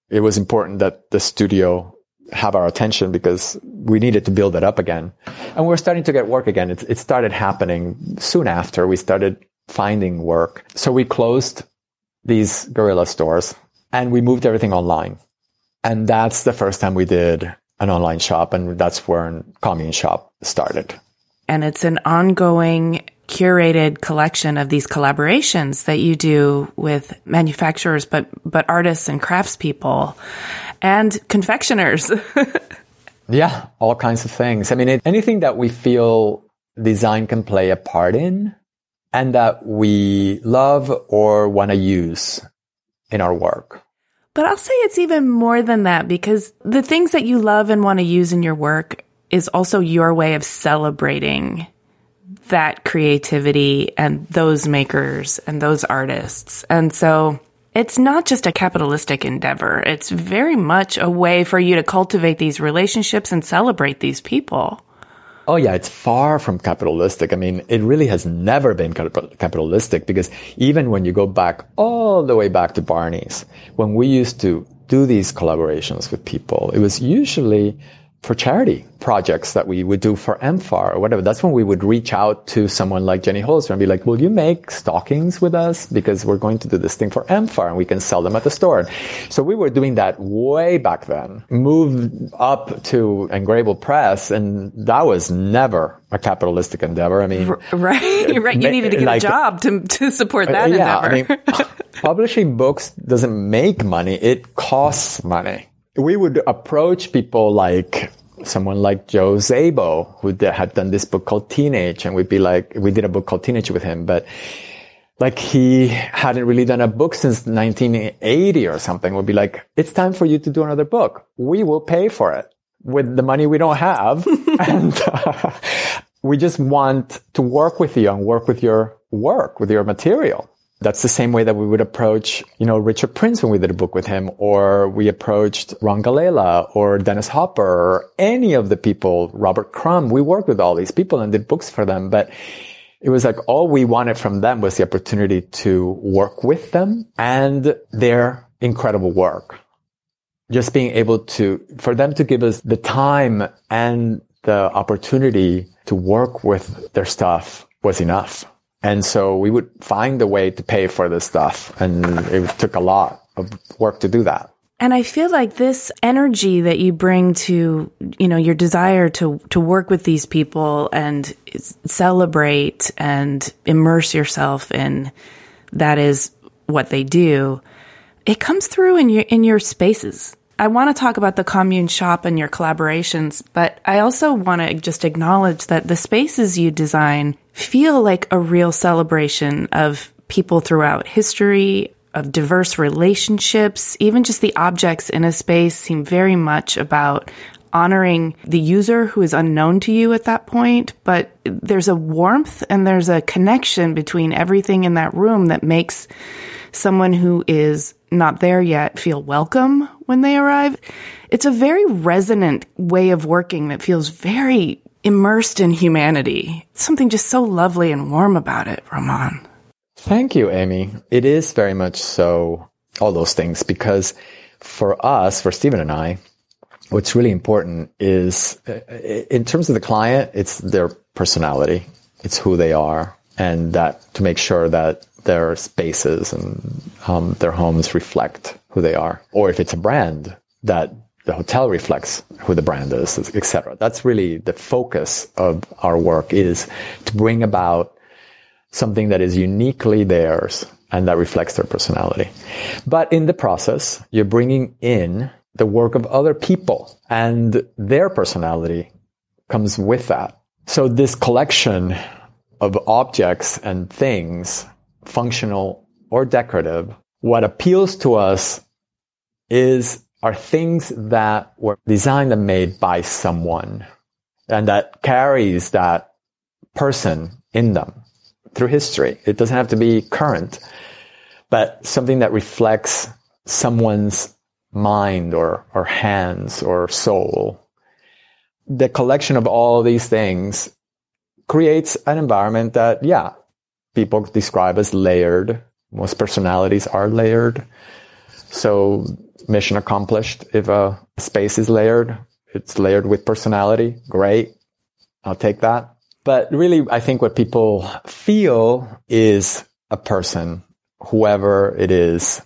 It was important that the studio have our attention because we needed to build it up again. And we were starting to get work again. It, it started happening soon after we started finding work. So we closed these guerrilla stores and we moved everything online. And that's the first time we did an online shop. And that's where Commune Shop started. And it's an ongoing curated collection of these collaborations that you do with manufacturers, but, but artists and craftspeople and confectioners. yeah, all kinds of things. I mean, it, anything that we feel design can play a part in and that we love or want to use in our work. But I'll say it's even more than that because the things that you love and want to use in your work is also your way of celebrating that creativity and those makers and those artists. And so it's not just a capitalistic endeavor. It's very much a way for you to cultivate these relationships and celebrate these people. Oh yeah, it's far from capitalistic. I mean, it really has never been capitalistic because even when you go back all the way back to Barney's, when we used to do these collaborations with people, it was usually for charity projects that we would do for amfAR or whatever. That's when we would reach out to someone like Jenny Holzer and be like, will you make stockings with us? Because we're going to do this thing for amfAR and we can sell them at the store. So we were doing that way back then, moved up to Greybull Press and that was never a capitalistic endeavor. I mean, right, right. You needed to get like, a job to, to support that yeah, endeavor. I mean, publishing books doesn't make money. It costs money we would approach people like someone like Joe Szabo, who had done this book called Teenage, and we'd be like, we did a book called Teenage with him, but like he hadn't really done a book since 1980 or something. We'd be like, it's time for you to do another book. We will pay for it with the money we don't have. and uh, we just want to work with you and work with your work, with your material. That's the same way that we would approach, you know, Richard Prince when we did a book with him, or we approached Ron Galella or Dennis Hopper or any of the people, Robert Crumb. We worked with all these people and did books for them, but it was like all we wanted from them was the opportunity to work with them and their incredible work. Just being able to, for them to give us the time and the opportunity to work with their stuff was enough. And so we would find a way to pay for this stuff. And it took a lot of work to do that. And I feel like this energy that you bring to, you know, your desire to, to work with these people and celebrate and immerse yourself in that is what they do. It comes through in your, in your spaces. I want to talk about the commune shop and your collaborations, but I also want to just acknowledge that the spaces you design feel like a real celebration of people throughout history, of diverse relationships. Even just the objects in a space seem very much about honoring the user who is unknown to you at that point, but there's a warmth and there's a connection between everything in that room that makes someone who is not there yet feel welcome when they arrive. It's a very resonant way of working that feels very immersed in humanity. Something just so lovely and warm about it, Roman. Thank you, Amy. It is very much so, all those things, because for us, for Steven and I, what's really important is uh, in terms of the client, it's their personality. It's who they are and that to make sure that their spaces and um, their homes reflect who they are. Or if it's a brand, that the hotel reflects who the brand is, etc. That's really the focus of our work is to bring about something that is uniquely theirs and that reflects their personality. But in the process, you're bringing in the work of other people and their personality comes with that. So this collection of objects and things functional or decorative, what appeals to us is are things that were designed and made by someone and that carries that person in them through history. It doesn't have to be current, but something that reflects someone's mind or, or hands or soul. The collection of all these things creates an environment that, yeah, people describe as layered. Most personalities are layered. So mission accomplished. If a space is layered, it's layered with personality. Great. I'll take that. But really, I think what people feel is a person, whoever it is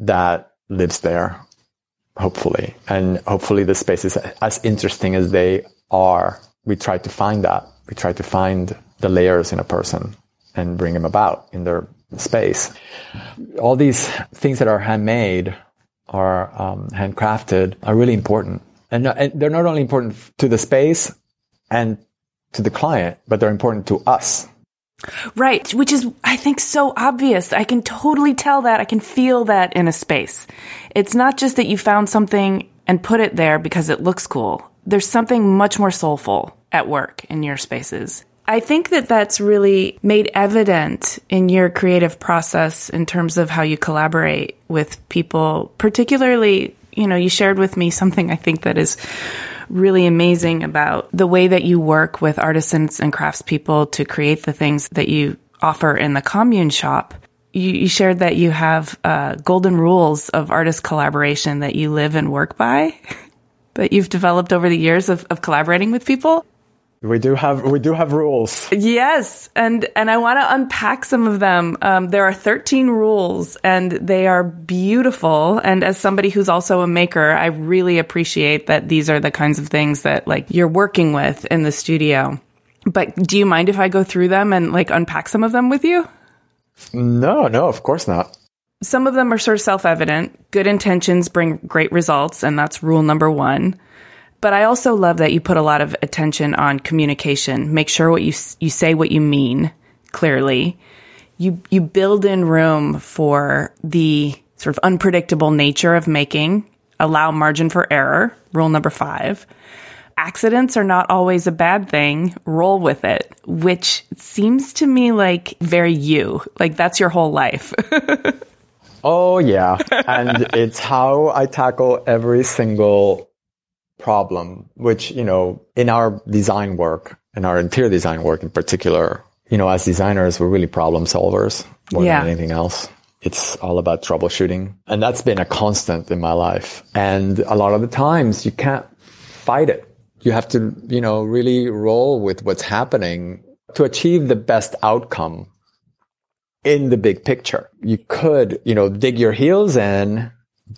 that lives there, hopefully. And hopefully the space is as interesting as they are. We try to find that. We try to find the layers in a person and bring them about in their space. All these things that are handmade or um, handcrafted are really important. And, and they're not only important to the space and to the client, but they're important to us. Right, which is, I think, so obvious. I can totally tell that. I can feel that in a space. It's not just that you found something and put it there because it looks cool. There's something much more soulful at work in your spaces. I think that that's really made evident in your creative process in terms of how you collaborate with people, particularly, you know, you shared with me something I think that is really amazing about the way that you work with artisans and craftspeople to create the things that you offer in the commune shop. You, you shared that you have uh, golden rules of artist collaboration that you live and work by, that you've developed over the years of, of collaborating with people. We do have we do have rules. Yes, and and I want to unpack some of them. Um, there are 13 rules, and they are beautiful. And as somebody who's also a maker, I really appreciate that these are the kinds of things that like you're working with in the studio. But do you mind if I go through them and like unpack some of them with you? No, no, of course not. Some of them are sort of self evident. Good intentions bring great results, and that's rule number one. But I also love that you put a lot of attention on communication. Make sure what you you say what you mean clearly. You you build in room for the sort of unpredictable nature of making. Allow margin for error. Rule number 5. Accidents are not always a bad thing. Roll with it, which seems to me like very you. Like that's your whole life. oh yeah, and it's how I tackle every single problem, which, you know, in our design work, in our interior design work in particular, you know, as designers, we're really problem solvers more yeah. than anything else. It's all about troubleshooting. And that's been a constant in my life. And a lot of the times you can't fight it. You have to, you know, really roll with what's happening to achieve the best outcome in the big picture. You could, you know, dig your heels in,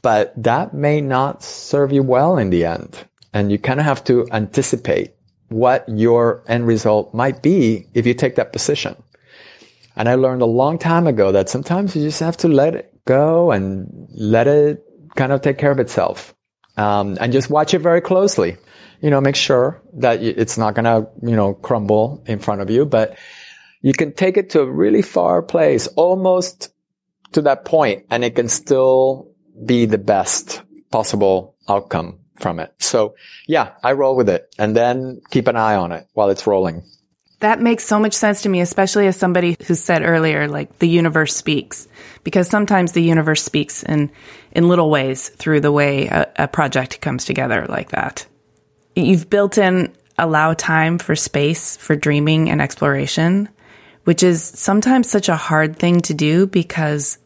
but that may not serve you well in the end. And you kind of have to anticipate what your end result might be if you take that position. And I learned a long time ago that sometimes you just have to let it go and let it kind of take care of itself. Um, and just watch it very closely. You know, make sure that it's not going to, you know, crumble in front of you, but you can take it to a really far place, almost to that point, and it can still be the best possible outcome from it. So yeah, I roll with it and then keep an eye on it while it's rolling. That makes so much sense to me, especially as somebody who said earlier, like the universe speaks, because sometimes the universe speaks in, in little ways through the way a, a project comes together like that. You've built in allow time for space for dreaming and exploration, which is sometimes such a hard thing to do because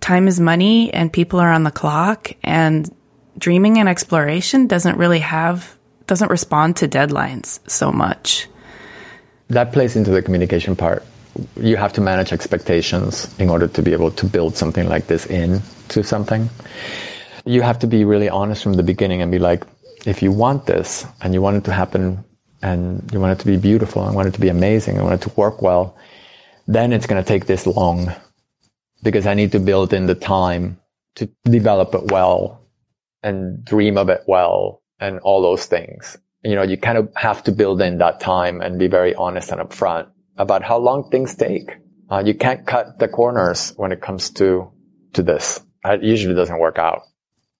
time is money and people are on the clock and dreaming and exploration doesn't really have doesn't respond to deadlines so much. That plays into the communication part. You have to manage expectations in order to be able to build something like this in to something. You have to be really honest from the beginning and be like, if you want this and you want it to happen and you want it to be beautiful and want it to be amazing and want it to work well, then it's going to take this long because I need to build in the time to develop it well and dream of it well and all those things. You know, you kind of have to build in that time and be very honest and upfront about how long things take. Uh, you can't cut the corners when it comes to, to this. It usually doesn't work out.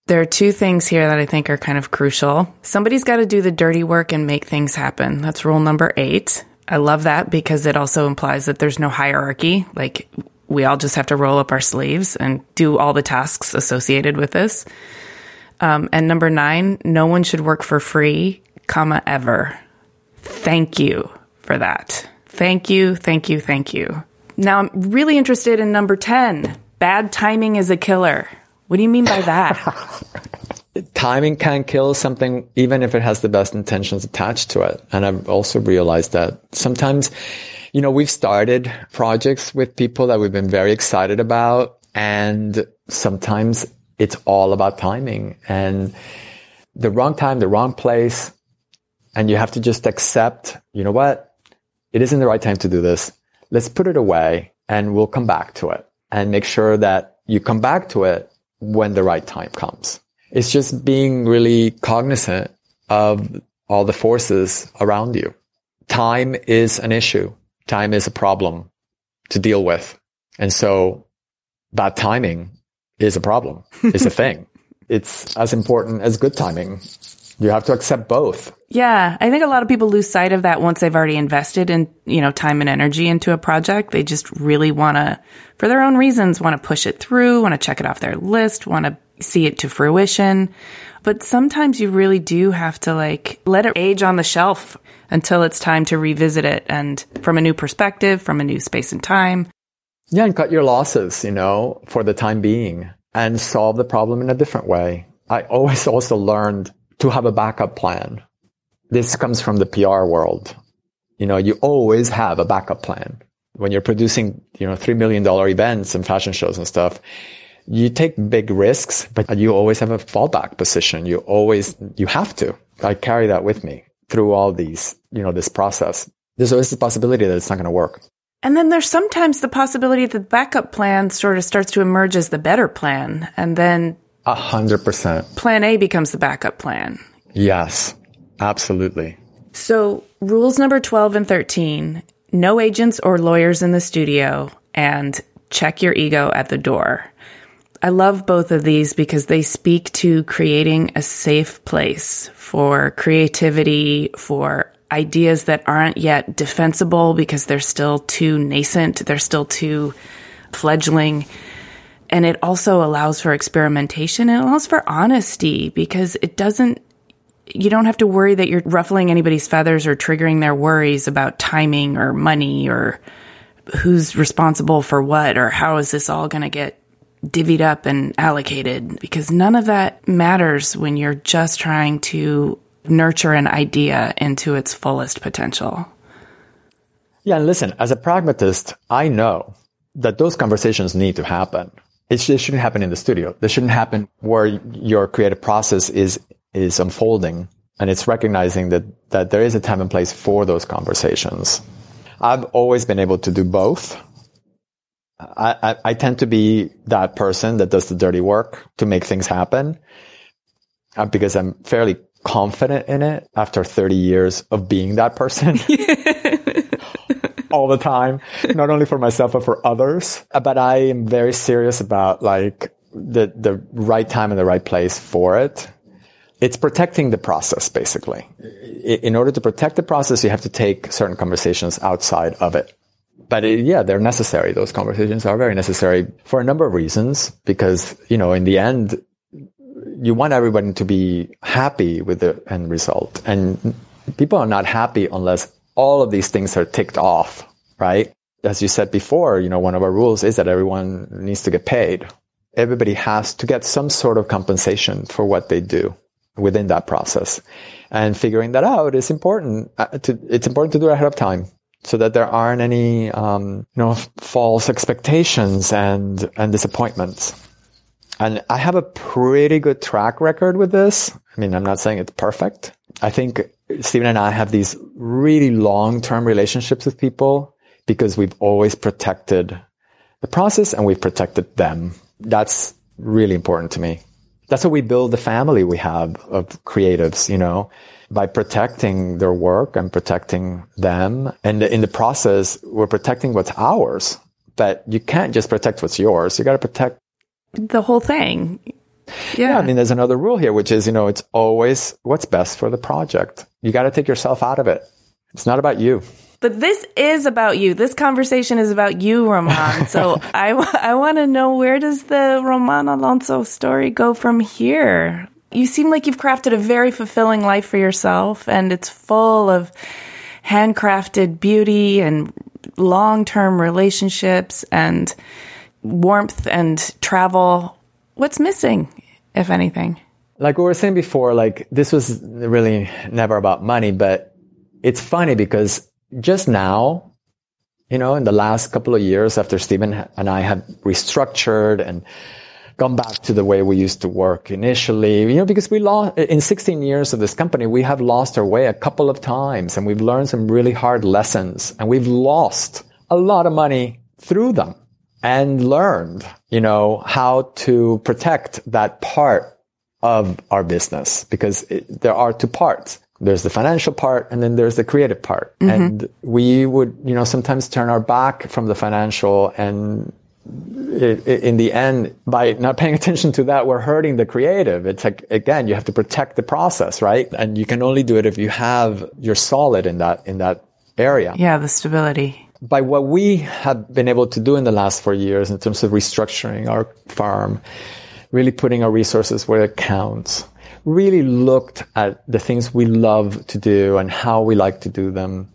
There are two things here that I think are kind of crucial. Somebody's got to do the dirty work and make things happen. That's rule number eight. I love that because it also implies that there's no hierarchy. Like we all just have to roll up our sleeves and do all the tasks associated with this. Um, and number nine, no one should work for free, comma, ever. Thank you for that. Thank you, thank you, thank you. Now I'm really interested in number 10. Bad timing is a killer. What do you mean by that? timing can kill something even if it has the best intentions attached to it. And I've also realized that sometimes, you know, we've started projects with people that we've been very excited about and sometimes it's all about timing and the wrong time, the wrong place. And you have to just accept, you know what? It isn't the right time to do this. Let's put it away and we'll come back to it and make sure that you come back to it when the right time comes. It's just being really cognizant of all the forces around you. Time is an issue. Time is a problem to deal with. And so bad timing is a problem. It's a thing. It's as important as good timing. You have to accept both. Yeah, I think a lot of people lose sight of that once they've already invested in, you know, time and energy into a project. They just really want to, for their own reasons, want to push it through, want to check it off their list, want to see it to fruition. But sometimes you really do have to like let it age on the shelf until it's time to revisit it and from a new perspective, from a new space and time. Yeah, and cut your losses, you know, for the time being and solve the problem in a different way. I always also learned to have a backup plan. This comes from the PR world. You know, you always have a backup plan. When you're producing, you know, $3 million events and fashion shows and stuff, you take big risks, but you always have a fallback position. You always, you have to. I carry that with me through all these, you know, this process. There's always the possibility that it's not going to work. And then there's sometimes the possibility that the backup plan sort of starts to emerge as the better plan. And then a hundred percent. Plan A becomes the backup plan. Yes, absolutely. So rules number 12 and 13, no agents or lawyers in the studio and check your ego at the door. I love both of these because they speak to creating a safe place for creativity, for ideas that aren't yet defensible because they're still too nascent, they're still too fledgling. And it also allows for experimentation and it allows for honesty because it doesn't, you don't have to worry that you're ruffling anybody's feathers or triggering their worries about timing or money or who's responsible for what or how is this all going to get divvied up and allocated because none of that matters when you're just trying to nurture an idea into its fullest potential. Yeah, and listen, as a pragmatist, I know that those conversations need to happen. It, sh- it shouldn't happen in the studio. This shouldn't happen where your creative process is is unfolding and it's recognizing that that there is a time and place for those conversations. I've always been able to do both. I, I, I tend to be that person that does the dirty work to make things happen uh, because I'm fairly confident in it after 30 years of being that person. all the time, not only for myself, but for others. But I am very serious about like the, the right time and the right place for it. It's protecting the process, basically. In order to protect the process, you have to take certain conversations outside of it. But it, yeah, they're necessary. Those conversations are very necessary for a number of reasons because, you know, in the end, you want everybody to be happy with the end result. And people are not happy unless all of these things are ticked off, right? As you said before, you know, one of our rules is that everyone needs to get paid. Everybody has to get some sort of compensation for what they do within that process. And figuring that out is important. Uh, to, it's important to do it ahead of time so that there aren't any, um, you know, false expectations and, and disappointments. And I have a pretty good track record with this. I mean, I'm not saying it's perfect. I think Steven and I have these really long-term relationships with people because we've always protected the process and we've protected them. That's really important to me. That's how we build the family we have of creatives, you know, by protecting their work and protecting them. And in the process, we're protecting what's ours, but you can't just protect what's yours. You got to protect the whole thing. Yeah. yeah. I mean, there's another rule here, which is, you know, it's always what's best for the project. You got to take yourself out of it. It's not about you. But this is about you. This conversation is about you, Roman. So I, I want to know where does the Roman Alonso story go from here? You seem like you've crafted a very fulfilling life for yourself, and it's full of handcrafted beauty and long term relationships and warmth and travel. What's missing, if anything? Like we were saying before, like this was really never about money, but it's funny because just now, you know, in the last couple of years after Steven and I have restructured and gone back to the way we used to work initially, you know, because we lost in 16 years of this company, we have lost our way a couple of times and we've learned some really hard lessons and we've lost a lot of money through them and learned, you know, how to protect that part of our business because it, there are two parts there's the financial part and then there's the creative part. Mm-hmm. And we would, you know, sometimes turn our back from the financial and it, it, in the end, by not paying attention to that, we're hurting the creative. It's like, again, you have to protect the process, right? And you can only do it if you have, you're solid in that, in that area. Yeah, the stability. By what we have been able to do in the last four years in terms of restructuring our farm, really putting our resources where it counts, really looked at the things we love to do and how we like to do them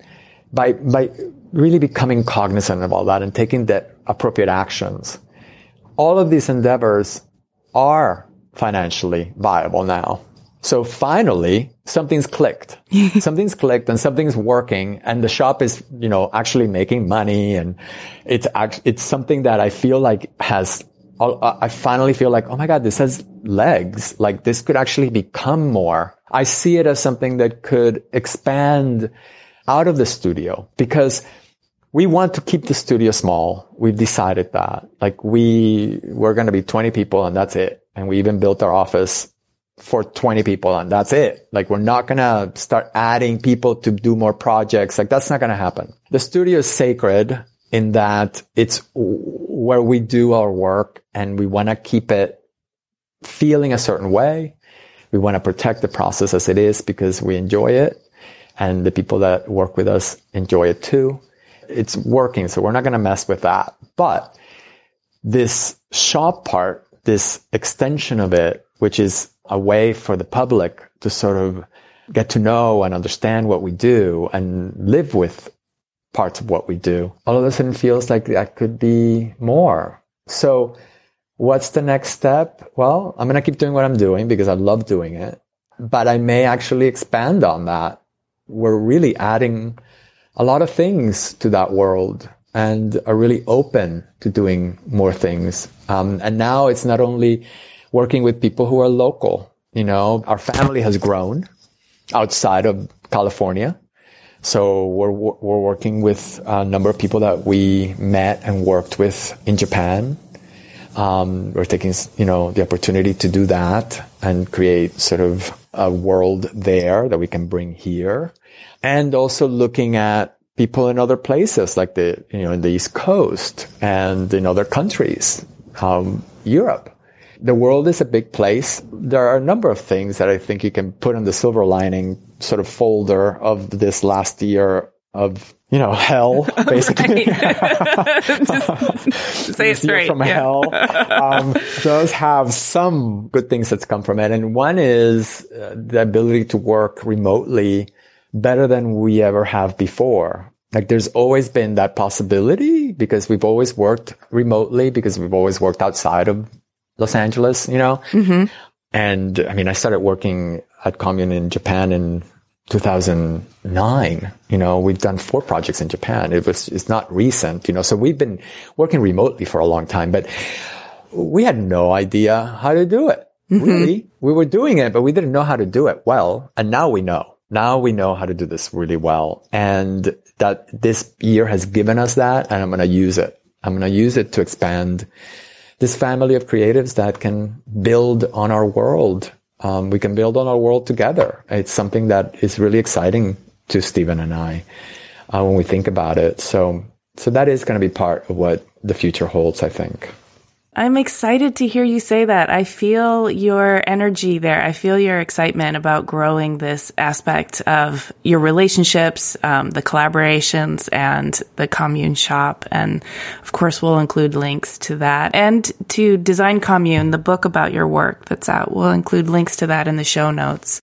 by, by really becoming cognizant of all that and taking the appropriate actions. All of these endeavors are financially viable now. So finally, something's clicked. something's clicked and something's working and the shop is, you know, actually making money and it's, it's something that I feel like has uh, I finally feel like, oh my God, this has legs. Like this could actually become more. I see it as something that could expand out of the studio because we want to keep the studio small. We've decided that. Like we, we're going to be 20 people and that's it. And we even built our office for 20 people and that's it. Like we're not going to start adding people to do more projects. Like that's not going to happen. The studio is sacred in that it's where we do our work and we want to keep it feeling a certain way. We want to protect the process as it is because we enjoy it and the people that work with us enjoy it too. It's working. So we're not going to mess with that. But this shop part, this extension of it, which is a way for the public to sort of get to know and understand what we do and live with parts of what we do. All of a sudden feels like that could be more. So what's the next step? Well, I'm going to keep doing what I'm doing because I love doing it, but I may actually expand on that. We're really adding a lot of things to that world and are really open to doing more things. Um, and now it's not only working with people who are local. You know, our family has grown outside of California. So we're, we're working with a number of people that we met and worked with in Japan. Um, we're taking, you know, the opportunity to do that and create sort of a world there that we can bring here. And also looking at people in other places like the, you know, in the East Coast and in other countries, um, Europe the world is a big place. There are a number of things that I think you can put in the silver lining sort of folder of this last year of you know hell basically say it straight from yeah. hell um, those have some good things that's come from it and one is uh, the ability to work remotely better than we ever have before like there's always been that possibility because we've always worked remotely because we've always worked outside of Los Angeles, you know? Mm-hmm. And I mean, I started working at Commune in Japan in 2009. You know, we've done four projects in Japan. It was, it's not recent, you know, so we've been working remotely for a long time, but we had no idea how to do it. Mm-hmm. Really. We were doing it, but we didn't know how to do it well. And now we know. Now we know how to do this really well. And that this year has given us that and I'm going to use it. I'm going to use it to expand this family of creatives that can build on our world. Um, we can build on our world together. It's something that is really exciting to Steven and I uh, when we think about it. So, so that is going to be part of what the future holds, I think. I'm excited to hear you say that. I feel your energy there. I feel your excitement about growing this aspect of your relationships, um, the collaborations, and the commune shop. And of course, we'll include links to that and to Design Commune, the book about your work that's out. We'll include links to that in the show notes.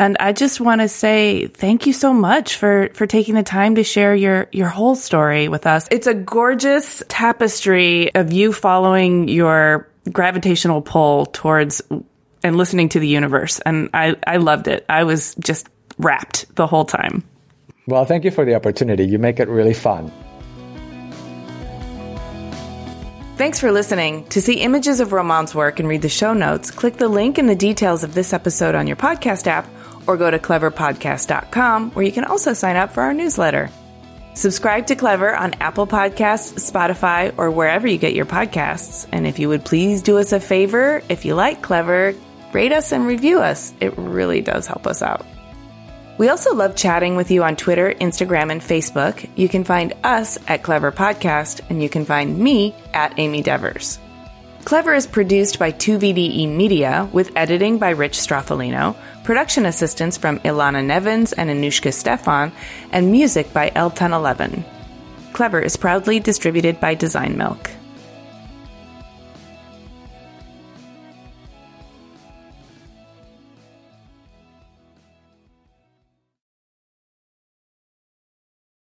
And I just want to say thank you so much for, for taking the time to share your, your whole story with us. It's a gorgeous tapestry of you following your gravitational pull towards and listening to the universe. And I, I loved it. I was just wrapped the whole time. Well, thank you for the opportunity. You make it really fun. Thanks for listening. To see images of Roman's work and read the show notes, click the link in the details of this episode on your podcast app or go to cleverpodcast.com where you can also sign up for our newsletter. Subscribe to Clever on Apple Podcasts, Spotify, or wherever you get your podcasts. And if you would please do us a favor, if you like Clever, rate us and review us. It really does help us out. We also love chatting with you on Twitter, Instagram, and Facebook. You can find us at Clever Podcast, and you can find me at Amy Devers. Clever is produced by 2VDE Media with editing by Rich Stroffolino, production assistance from Ilana Nevins and Anouchka Stephan, and music by El Ten Eleven. Clever is proudly distributed by Design Milk.